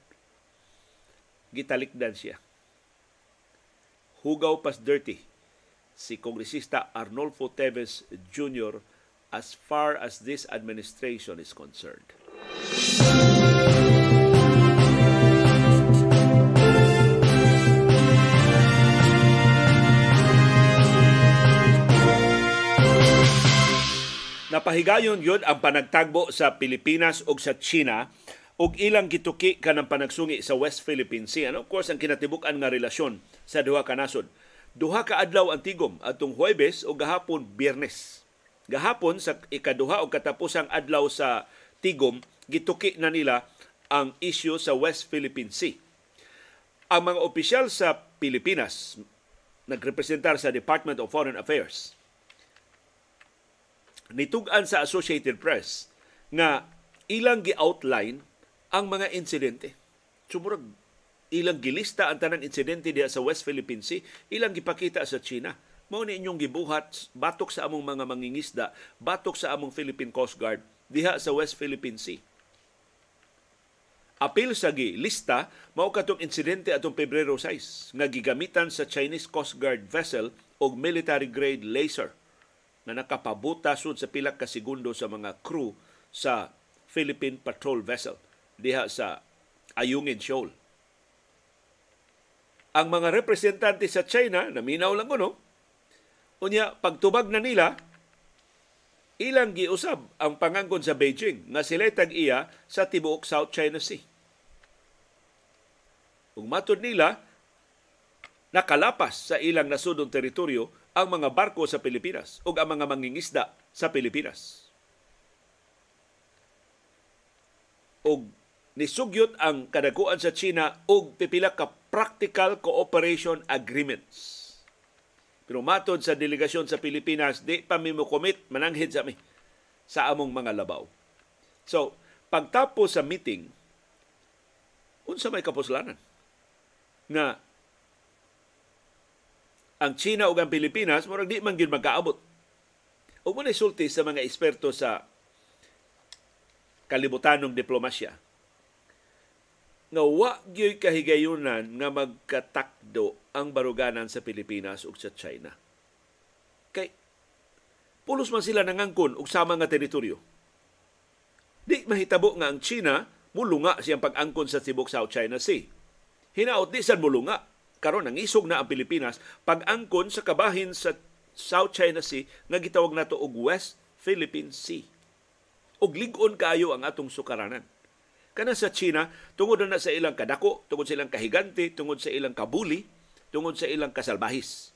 gitalikdan siya. Hugaw pas dirty si Kongresista Arnolfo Teves Jr. as far as this administration is concerned. Napahigayon yun ang panagtagbo sa Pilipinas o sa China ug ilang gituki kanang panagsungi sa West Philippine Sea. And of course, ang kinatibuk-an nga relasyon sa duha ka nasod. Duha ka adlaw ang tigom atong Huwebes o gahapon Biyernes. Gahapon sa ikaduha o katapusang adlaw sa tigom, gituki na nila ang issue sa West Philippine Sea. Ang mga opisyal sa Pilipinas nagrepresentar sa Department of Foreign Affairs nitugan sa Associated Press nga ilang gi-outline ang mga insidente. Sumurag ilang gilista ang tanang insidente diya sa West Philippine Sea, ilang gipakita sa China. Mao ni inyong gibuhat batok sa among mga mangingisda, batok sa among Philippine Coast Guard diha sa West Philippine Sea. apil sa gi lista mao katong insidente atong Pebrero 6 nga gigamitan sa Chinese Coast Guard vessel og military grade laser na nakapabuta sud sa pila ka segundo sa mga crew sa Philippine Patrol Vessel diha sa Ayungin Shoal. Ang mga representante sa China, naminaw lang ko no, unya pagtubag na nila, ilang giusab ang pangangkon sa Beijing nga sila tag-iya sa tibuok South China Sea. Ug matod nila, nakalapas sa ilang nasudong teritoryo ang mga barko sa Pilipinas ug ang mga mangingisda sa Pilipinas. Ug nisugyot ang kadaguan sa China og pipila ka practical cooperation agreements pero matod sa delegasyon sa Pilipinas, di pa mi mo commit, mananghid sa mi sa among mga labaw. So, pagtapos sa meeting, unsa may kapuslanan nga ang China ug ang Pilipinas murag di man gyud magkaabot. Ug mo sulti sa mga eksperto sa kalibutanong diplomasya nga wa gyud kahigayunan nga magkatakdo ang baruganan sa Pilipinas ug sa China. Kay pulos man sila nangangkon og sama nga teritoryo. Di mahitabo nga ang China mulunga siyang pag-angkon sa tibok South China Sea. Hinaot di sad mulunga karon ang isog na ang Pilipinas pag-angkon sa kabahin sa South China Sea nga gitawag nato og West Philippine Sea. Og lig-on kaayo ang atong sukaranan kana sa China tungod na sa ilang kadako, tungod sa ilang kahigante, tungod sa ilang kabuli, tungod sa ilang kasalbahis.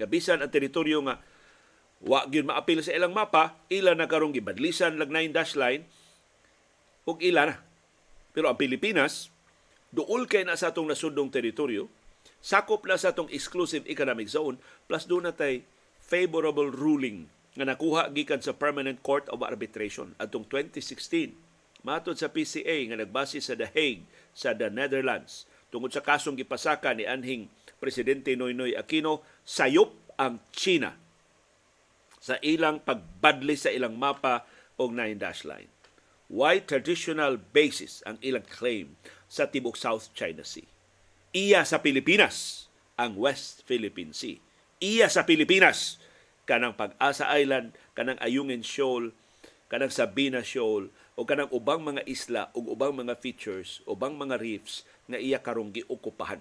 Nga bisan ang teritoryo nga wa gyud maapil sa ilang mapa, ila na karong gibadlisan lag nine dash line ug ila na. Pero ang Pilipinas duol kay na sa atong nasundong teritoryo, sakop na sa atong exclusive economic zone plus doon na tay favorable ruling nga nakuha gikan sa Permanent Court of Arbitration atong 2016 Matod sa PCA nga nagbase sa The Hague sa the Netherlands tungod sa kasong gipasaka ni anhing presidente Noynoy Aquino sayop ang China sa ilang pagbadli sa ilang mapa og nine dash line. Why traditional basis ang ilang claim sa tibok South China Sea? Iya sa Pilipinas ang West Philippine Sea. Iya sa Pilipinas kanang Pag-asa Island, kanang Ayungin Shoal, kanang Sabina Shoal, o kanang ubang mga isla o ubang mga features, ubang mga reefs nga iya karong giokupahan,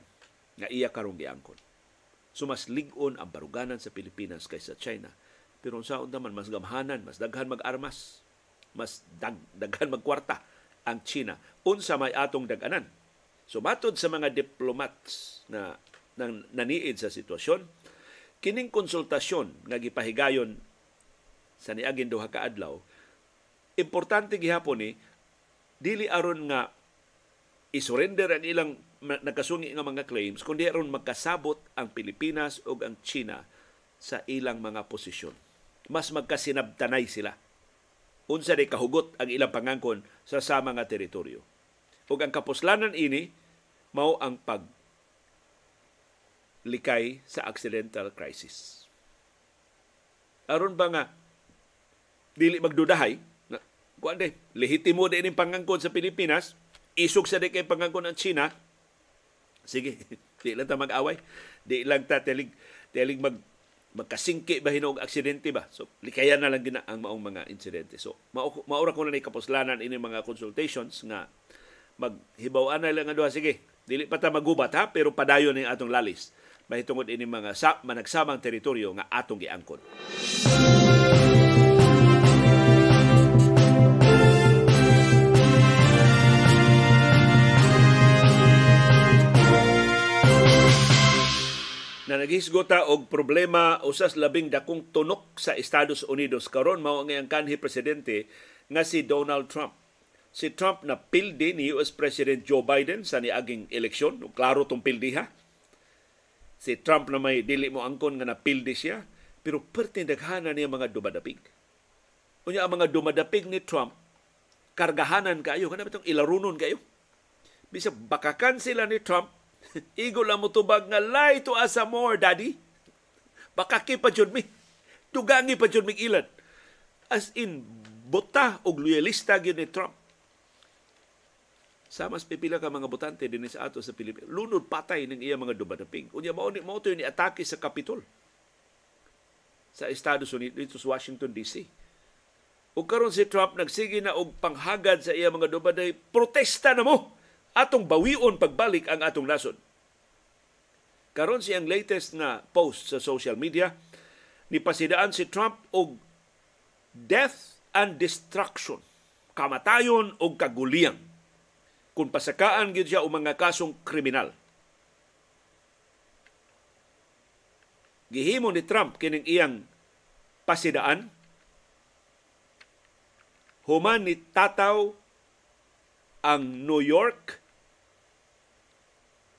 nga iya karong giangkon. So mas ligon ang baruganan sa Pilipinas kaysa China. Pero sa naman mas gamhanan, mas daghan mag-armas, mas dag, daghan magkwarta ang China unsa may atong daganan. So matod sa mga diplomats na nang naniid sa sitwasyon, kining konsultasyon nga gipahigayon sa niagin duha ka adlaw importante gihapon ni dili aron nga isurrender ang ilang nakasungi nga mga claims kundi aron magkasabot ang Pilipinas ug ang China sa ilang mga posisyon. Mas magkasinabtanay sila. Unsa day kahugot ang ilang pangangkon sa sama nga teritoryo. Ug ang kapuslanan ini mao ang pag likay sa accidental crisis. Aron ba nga dili magdudahay kuan de, lehitimo din yung pangangkon sa Pilipinas, isog sa di kay pangangkon ng China, sige, di lang ta mag-away, di lang ta telig, telig mag, magkasingki ba hinog aksidente ba? So, likayan na lang gina ang maong mga insidente. So, maura ko na ni kapuslanan ini mga consultations nga maghibaw na lang duha. Sige, dili pa ta magubat ha, pero padayon ni atong lalis. Mahitungod ini mga sa, managsamang teritoryo nga atong giangkon. na naghisgota og problema usas labing dakong tunok sa Estados Unidos karon mao ang kanhi presidente nga si Donald Trump. Si Trump na pildi ni US President Joe Biden sa niaging eleksyon, klaro tong pildiha. Si Trump na may dili mo angkon nga napildi siya, pero pertindaghanan niya mga dumadapig. Unya ang mga dumadapig ni Trump, kargahanan kayo, kanang itong ilarunon kayo. Bisa bakakan sila ni Trump Igo lang mo tubag nga lie to us more, daddy. Bakaki pa jud mi. Tugangi pa jud mi ilan. As in, buta og loyalista gyud ni Trump. Sa mas pipila ka mga botante din sa ato sa Pilipinas. Lunod patay ng iya mga dumadaping. Unya mao ni mao ni atake sa Capitol sa Estados Unidos dito sa Washington DC. Ug karon si Trump nagsige na og panghagad sa iya mga dubaday, protesta na mo atong bawion pagbalik ang atong nasod. Karon siyang latest na post sa social media, ni pasidaan si Trump og death and destruction, kamatayon o kaguliang kung pasakaan gyud siya o mga kasong kriminal. Gihimo ni Trump kining iyang pasidaan human ni tataw ang New York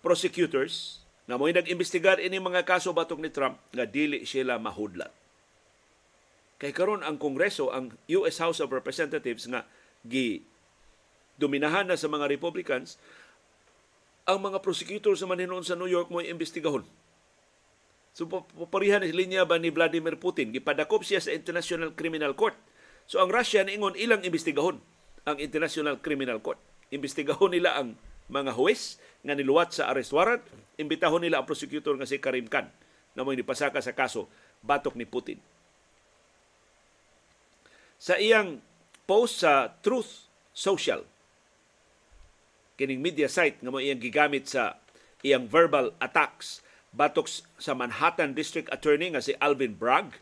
prosecutors na mo'y nag-imbestigar ini mga kaso batok ni Trump nga dili sila mahudlat. Kay karon ang Kongreso, ang US House of Representatives nga gi dominahan na sa mga Republicans, ang mga prosecutor sa manhinon sa New York mo imbestigahon. So, paparihan ni linya ba ni Vladimir Putin? Gipadakop siya sa International Criminal Court. So, ang Russia ingon ilang imbestigahon ang International Criminal Court. Imbestigahon nila ang mga huwes nga niluwat sa arrest warrant. Imbitahon nila ang prosecutor nga si Karim Khan na mo nipasaka sa kaso batok ni Putin. Sa iyang post sa Truth Social, kining media site nga mo iyang gigamit sa iyang verbal attacks batok sa Manhattan District Attorney nga si Alvin Bragg.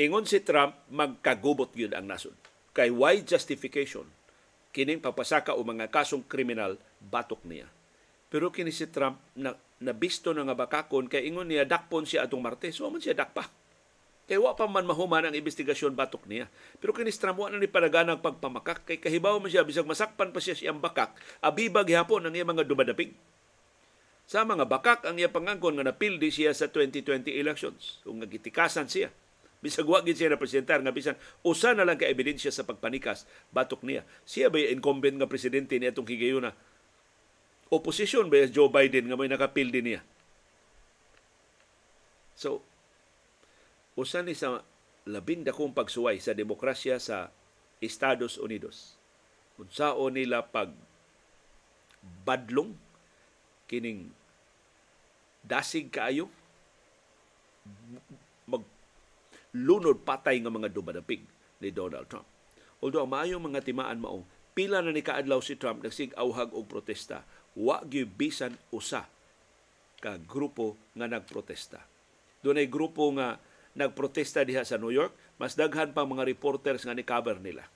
Ingon si Trump magkagubot gyud ang nasod. Kay why justification kining papasaka o mga kasong kriminal batok niya. Pero kini si Trump na nabisto na nga bakakon kay ingon niya dakpon siya atong Martes. So man siya dakpa. Kay wa pa man mahuman ang investigasyon batok niya. Pero kini stramo na ni padaganang pagpamakak kay kahibaw man siya bisag masakpan pa siya siyang bakak, abibag hapon ang iya mga dumadapig. Sa mga bakak ang iya pangangkon nga napildi siya sa 2020 elections. Kung nagitikasan siya. Bisag wa gid siya na presentar nga bisan usa na lang ka ebidensya sa pagpanikas batok niya. Siya ba incumbent nga presidente ni atong higayuna? Opposition ba Joe Biden nga may nakapildi niya? So, usa ni sa labing dakong pagsuway sa demokrasya sa Estados Unidos. Unsaon nila pag badlong kining dasig kaayo mag lunod patay nga mga dumadapig ni Donald Trump. Although ang maayong mga timaan maong pila na ni kaadlaw si Trump nagsig-awhag og protesta, wa gyud bisan usa ka grupo nga nagprotesta. Doon ay grupo nga nagprotesta diha sa New York, mas daghan pa mga reporters nga ni-cover nila.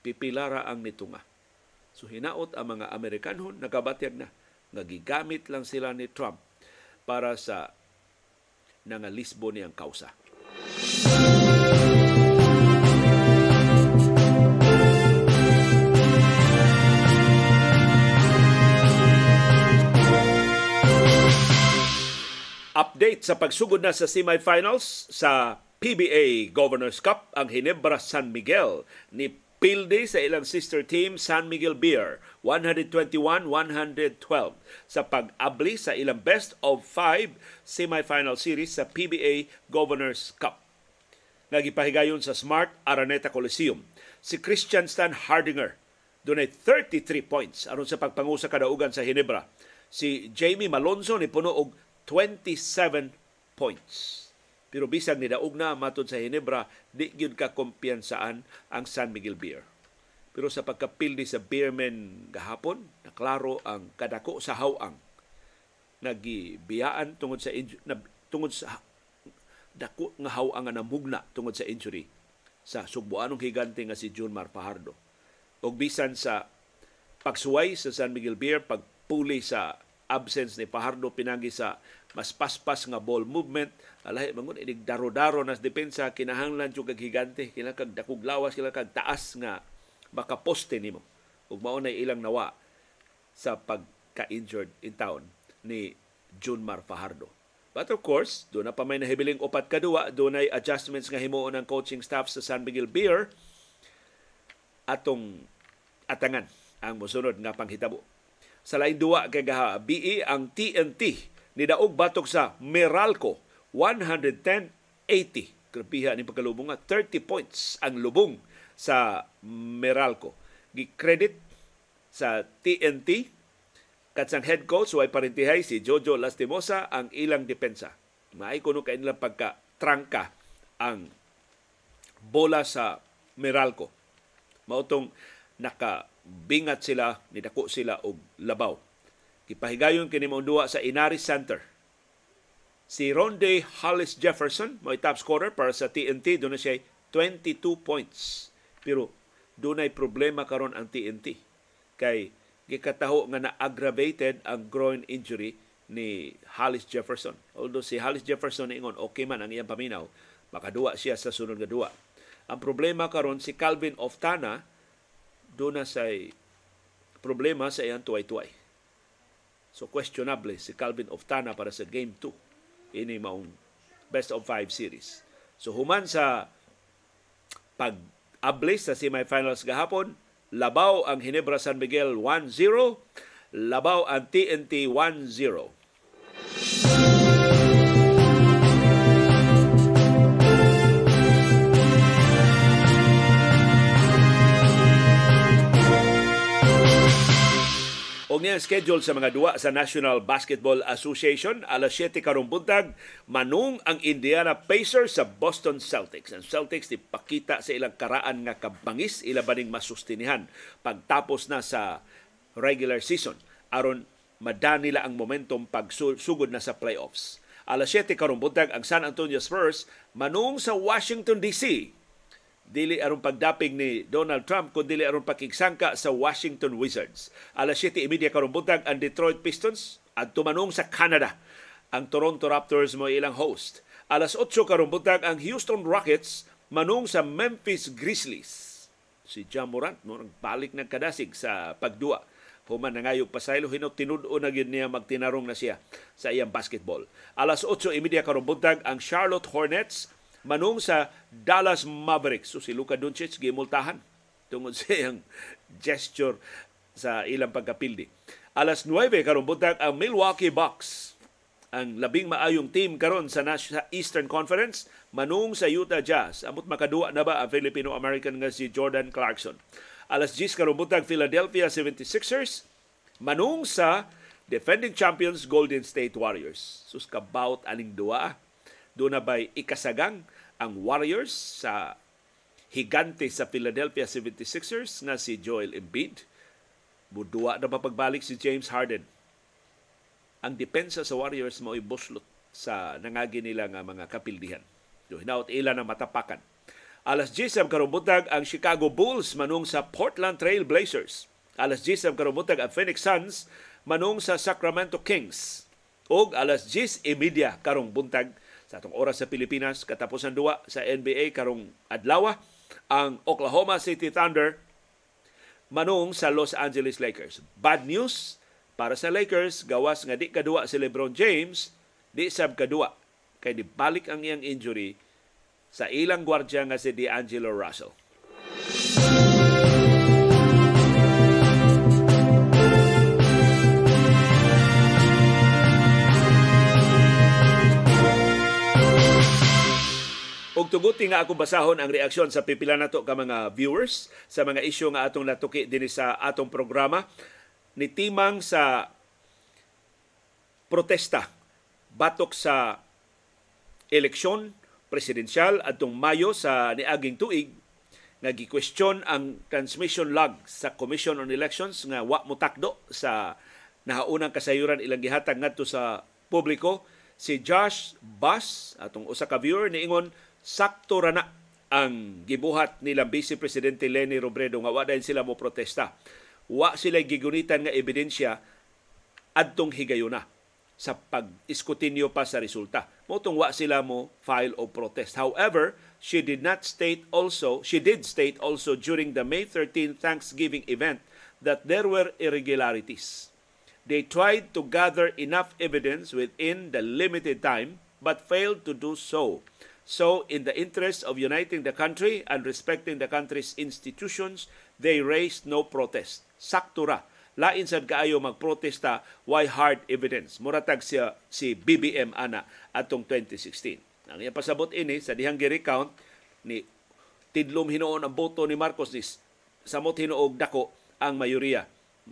Pipilara ang nitunga. So hinaot ang mga Amerikanhon, nagabatyag na, nga gigamit lang sila ni Trump para sa nangalisbo niyang kausa. Update sa pagsugod na sa semifinals sa PBA Governors Cup ang Hinebra San Miguel ni Pilde sa ilang sister team San Miguel Beer 121-112 sa pag-abli sa ilang best of five semifinal series sa PBA Governors Cup. Nagipahigayon sa Smart Araneta Coliseum si Christian Stan Hardinger dunay 33 points aron sa pagpangusa kadaugan sa Hinebra. Si Jamie Malonzo ni puno og 27 points. Pero bisag ni daog na matod sa Hinebra, di gyud ka kumpiyansaan ang San Miguel Beer. Pero sa pagkapildi sa Beermen gahapon, naklaro ang kadako sa hawang. Nagibiyaan tungod sa na, tungod sa dako nga hawang nga namugna tungod sa injury sa sugbuanong higante nga si June Mar Fajardo. Og bisan sa pagsuway sa San Miguel Beer, pagpuli sa absence ni Pahardo pinagi sa mas paspas nga ball movement. Alahi mangun inig daro-daro nas depensa kinahanglan jud kag higante kila dakog lawas kila kag taas nga makaposte nimo. Ug mao na ilang nawa sa pagka-injured in town ni Junmar Fajardo. But of course, doon na pa may nahibiling upat kadua, doon ay adjustments nga himuon ng coaching staff sa San Miguel Beer. Atong atangan ang mosunod nga panghitabo sa lain duwa kay gabi ang TNT ni daog batok sa Meralco 110-80. Grabiha ni pagkalubong nga 30 points ang lubong sa Meralco. Gi-credit sa TNT katsang head coach way parintihay si Jojo Lastimosa ang ilang depensa. Maay kuno kay nilang pagka trangka ang bola sa Meralco. Mautong nakabingat sila, nidako sila og labaw. Kipahigayon kini mo duwa sa Inaris Center. Si Ronde Hollis Jefferson, mo top scorer para sa TNT, doon na siya 22 points. Pero doon ay problema karon ang TNT. Kay gikataho nga na-aggravated ang groin injury ni Hollis Jefferson. Although si Hollis Jefferson ingon okay man ang iyang paminaw, makaduwa siya sa sunod nga duwa. Ang problema karon si Calvin Oftana do na say problema sa iyang tuway-tuway. So questionable si Calvin Oftana para sa game 2 ini maong best of 5 series. So human sa pag-ablis sa semifinals gahapon, Labaw ang Hinebra San Miguel 1-0. Labaw ang TNT 1-0. Og niya schedule sa mga duwa sa National Basketball Association alas 7 karong buntag manung ang Indiana Pacers sa Boston Celtics. Ang Celtics di pakita sa ilang karaan nga kabangis ila baning masustinihan pagtapos na sa regular season aron madani nila ang momentum pagsugod na sa playoffs. Alas 7 karong buntag ang San Antonio Spurs manung sa Washington DC dili aron pagdaping ni Donald Trump kun dili aron pakigsangka sa Washington Wizards. Alas 7:30 karong buntag ang Detroit Pistons at tumanong sa Canada. Ang Toronto Raptors mo ilang host. Alas 8 karong buntag ang Houston Rockets manung sa Memphis Grizzlies. Si Ja Morant mo balik nagkadasig sa pagduwa human na ngayog pasaylo hino tinud-o na gyud niya magtinarong na siya sa iyang basketball. Alas 8:30 karong buntag ang Charlotte Hornets manung sa Dallas Mavericks. So si Luka Doncic gimultahan tungod sa iyang gesture sa ilang pagkapildi. Alas 9 karon buntag ang Milwaukee Bucks ang labing maayong team karon sa Eastern Conference manung sa Utah Jazz. Amot makaduwa na ba ang Filipino-American nga si Jordan Clarkson. Alas 10 karon buntag Philadelphia 76ers manung sa defending champions Golden State Warriors. Sus kabaut aning duwa. Doon na ba'y ikasagang ang Warriors sa higante sa Philadelphia 76ers na si Joel Embiid. Budua na pagbalik si James Harden. Ang depensa sa Warriors mo ibuslot sa nangagi nila nga mga kapildihan. So, hinaut ila na matapakan. Alas 10 karumutag ang Chicago Bulls manung sa Portland Trail Blazers. Alas 10 karumutag ang Phoenix Suns manung sa Sacramento Kings. Og alas 10 e karong buntag sa atong oras sa Pilipinas katapusan duwa sa NBA karong adlaw ang Oklahoma City Thunder manung sa Los Angeles Lakers. Bad news para sa Lakers gawas nga di kadua si LeBron James, di sab kadua kay balik ang iyang injury sa ilang gwardya nga si D'Angelo Russell. Og tuguti nga ako basahon ang reaksyon sa pipila nato ka mga viewers sa mga isyu nga atong natuki dinhi sa atong programa. Ni timang sa protesta batok sa eleksyon presidensyal adtong Mayo sa niaging tuig nga gikwestiyon ang transmission log sa Commission on Elections nga wa mo takdo sa nahaunang kasayuran ilang gihatag ngadto sa publiko. Si Josh Bass atong usa ka viewer niingon sakto ra na ang gibuhat nila Vice Presidente Leni Robredo nga wa sila mo protesta. Wa sila gigunitan nga ebidensya adtong higayuna sa pag-iskutinyo pa sa resulta. Motong wa sila mo file of protest. However, she did not state also, she did state also during the May 13 Thanksgiving event that there were irregularities. They tried to gather enough evidence within the limited time but failed to do so. So, in the interest of uniting the country and respecting the country's institutions, they raised no protest. Saktura. Lain sad kaayo magprotesta, why hard evidence? Muratag siya si BBM ana atong 2016. Ang iya pasabot ini sa dihang gi-recount ni tidlom hinuon ang boto ni Marcos is samot hinuog dako ang mayoriya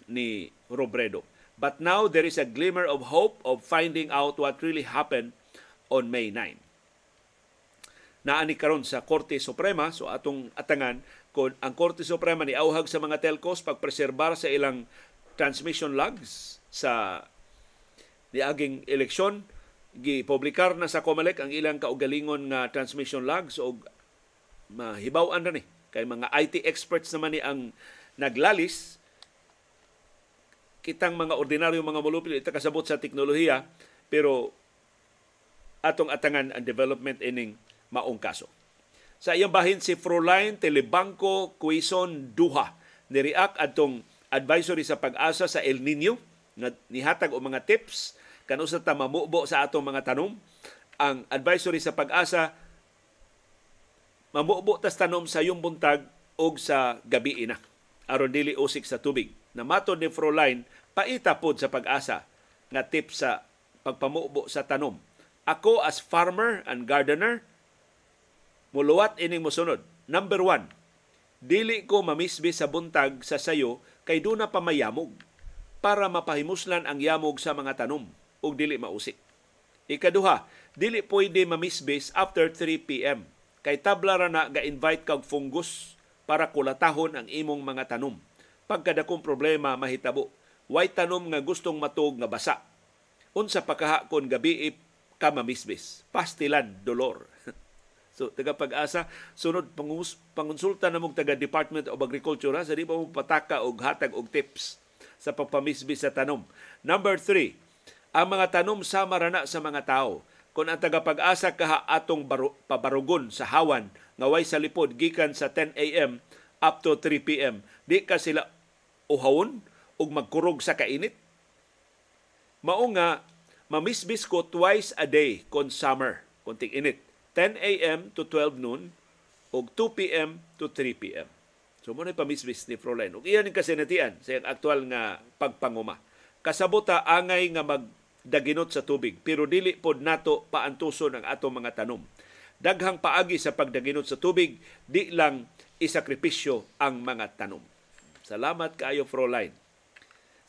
ni Robredo. But now there is a glimmer of hope of finding out what really happened on May 9. Naani karon sa Korte Suprema, so atong atangan kung ang Korte Suprema ni auhag sa mga telcos pagpreserbar sa ilang transmission logs sa niaging eleksyon gipublikar na sa COMELEC ang ilang kaugalingon nga transmission logs o mahibaw-an ra ni. Kay mga IT experts naman ni ang naglalis. Kitang mga ordinaryo mga molupil ita kasabot sa teknolohiya pero atong atangan ang development ining maong kaso. Sa iyang bahin si Froline Telebanco Quezon Duha nireact atong advisory sa pag-asa sa El Nino nga nihatag og mga tips kanusa ta mamubo sa atong mga tanom. Ang advisory sa pag-asa mamubo tas tanom sa yung buntag og sa gabi ina aron dili usik sa tubig na matod ni Froline paita pod sa pag-asa nga tip sa pagpamubo sa tanom. Ako as farmer and gardener, muluwat ining mosunod. Number one, dili ko mamisbi sa buntag sa sayo kay do na pamayamog para mapahimuslan ang yamog sa mga tanom ug dili mausik. Ikaduha, dili pwede mamisbis after 3 p.m. kay tabla ra na ga-invite kag fungus para kulatahon ang imong mga tanom pagkadakong problema mahitabo. Way tanom nga gustong matog nga basa. Unsa pakaha kon gabi ka mamisbis. Pastilan, dolor. So, taga pag-asa, sunod pangus, pangonsulta na mong taga Department of Agriculture sa di pa mo pataka og hatag og tips sa pagpamisbis sa tanom. Number three, ang mga tanom sama rana sa mga tao. Kung ang tagapag-asa kaha atong baro, pabarugon sa hawan nga way sa lipod gikan sa 10 a.m. up to 3 p.m. Di ka sila uhawon ug magkurog sa kainit. Mao nga mamisbis ko twice a day kon summer, konting init. 10 a.m. to 12 noon ug 2 p.m. to 3 p.m. So mo na pamisbis ni Fräulein. Ug iyan ang kasinatian sa iyang aktual nga pagpanguma. Kasabota angay nga magdaginot sa tubig pero dili pod nato paantuson ang atong mga tanom. Daghang paagi sa pagdaginot sa tubig, di lang isakripisyo ang mga tanom. Salamat kaayo Fräulein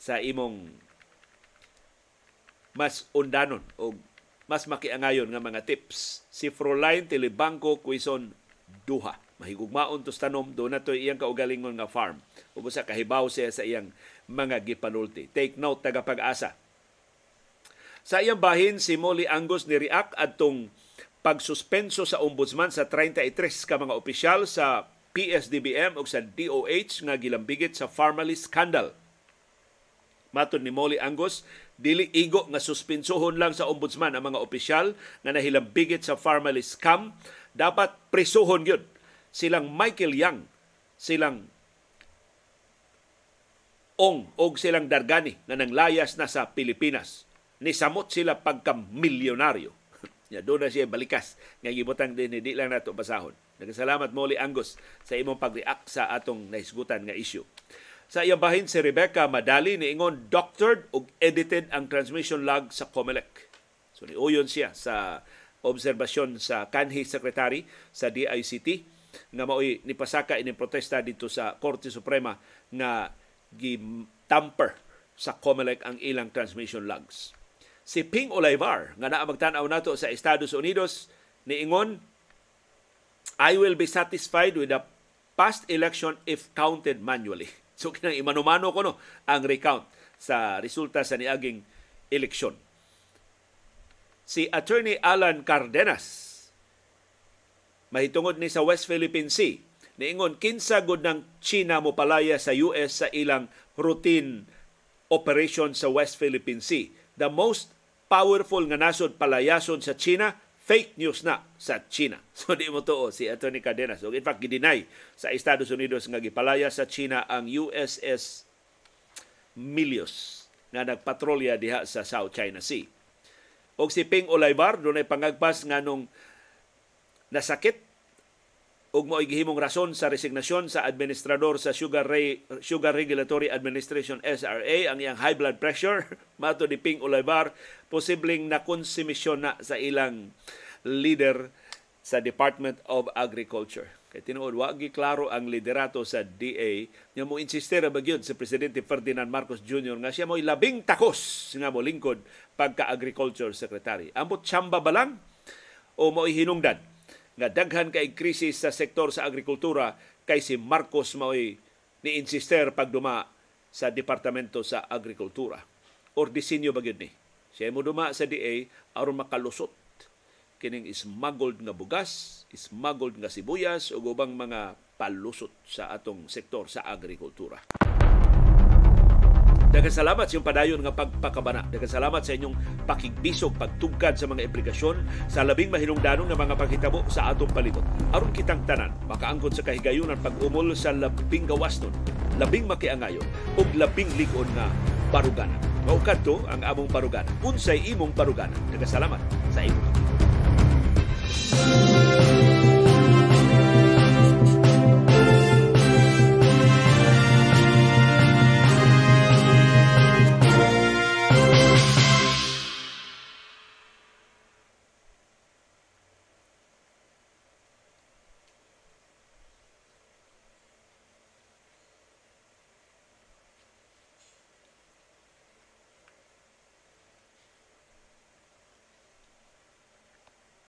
sa imong mas undanon o mas makiangayon nga mga tips. Si Fräulein Telebanco Quezon Duha. Mahigugmaon tos tanom do na to iyang kaugalingon nga farm. Ug sa kahibaw siya sa iyang mga gipanulti. Take note taga pag-asa. Sa iyang bahin si Molly Angus ni react adtong pagsuspenso sa ombudsman sa 33 ka mga opisyal sa PSDBM o sa DOH nga gilambigit sa Farmally scandal. Matod ni Molly Angus, dili igo nga suspensohon lang sa ombudsman ang mga opisyal nga nahilambigit sa Farmally scam, dapat prisuhon gyud silang Michael Yang, silang Ong og silang Dargani na nanglayas na sa Pilipinas. Nisamot sila pagka milyonaryo. Ya, doon na siya balikas. Nga gibutang din, hindi lang nato basahon. Nagkasalamat mo Angus sa imong pag-react sa atong naisgutan nga issue. Sa iyang bahin si Rebecca Madali niingon doctored ug edited ang transmission log sa COMELEC. So niuyon siya sa obserbasyon sa kanhi secretary sa DICT nga mao'y nipasaka ini protesta dito sa Korte Suprema nga gi-tamper sa COMELEC ang ilang transmission logs si Ping Olivar nga naa magtan-aw nato sa Estados Unidos niingon I will be satisfied with the past election if counted manually. So kinang imanumano ko no ang recount sa resulta sa niaging eleksyon. Si Attorney Alan Cardenas mahitungod ni sa West Philippine Sea niingon kinsa gud ng China mo palaya sa US sa ilang routine operation sa West Philippine Sea. The most powerful nga nasod palayason sa China, fake news na sa China. So di mo to si Attorney Cardenas. So in fact, gidinay sa Estados Unidos nga gipalaya sa China ang USS Milios na nagpatrolya diha sa South China Sea. Og si Ping Olivar dunay pangagpas nga nung nasakit ug mao gihimong rason sa resignasyon sa administrador sa Sugar Ray, Sugar Regulatory Administration SRA ang iyang high blood pressure mato ni Ping Olivar posibleng nakonsumisyon na sa ilang leader sa Department of Agriculture. Kay tinuod wa gi klaro ang liderato sa DA nga mo insistir ba gyud sa presidente Ferdinand Marcos Jr. nga siya mo'y labing takos nga mo lingkod pagka agriculture secretary. Ambot chamba ba lang o mo'y hinungdan nga daghan kay krisis sa sektor sa agrikultura kay si Marcos mo'y ni insister pagduma sa Departamento sa Agrikultura. Or disenyo ba ni? Siya mo duma sa DA aron makalusot kining smuggled nga bugas, smuggled nga sibuyas ug ubang mga palusot sa atong sektor sa agrikultura. Daghang salamat sa inyong padayon nga pagpakabana. Daghang salamat sa inyong pakigbisog, pagtugkad sa mga implikasyon sa labing mahinungdanon nga mga paghitabo sa atong palibot. Aron kitang tanan, makaangkon sa kahigayunan pag-umol sa labing gawaston, labing makiangayon, ug labing ligon nga baruganan. Mao kadto ang among baruganan. Unsay imong baruganan. Daghang salamat sa imong Thank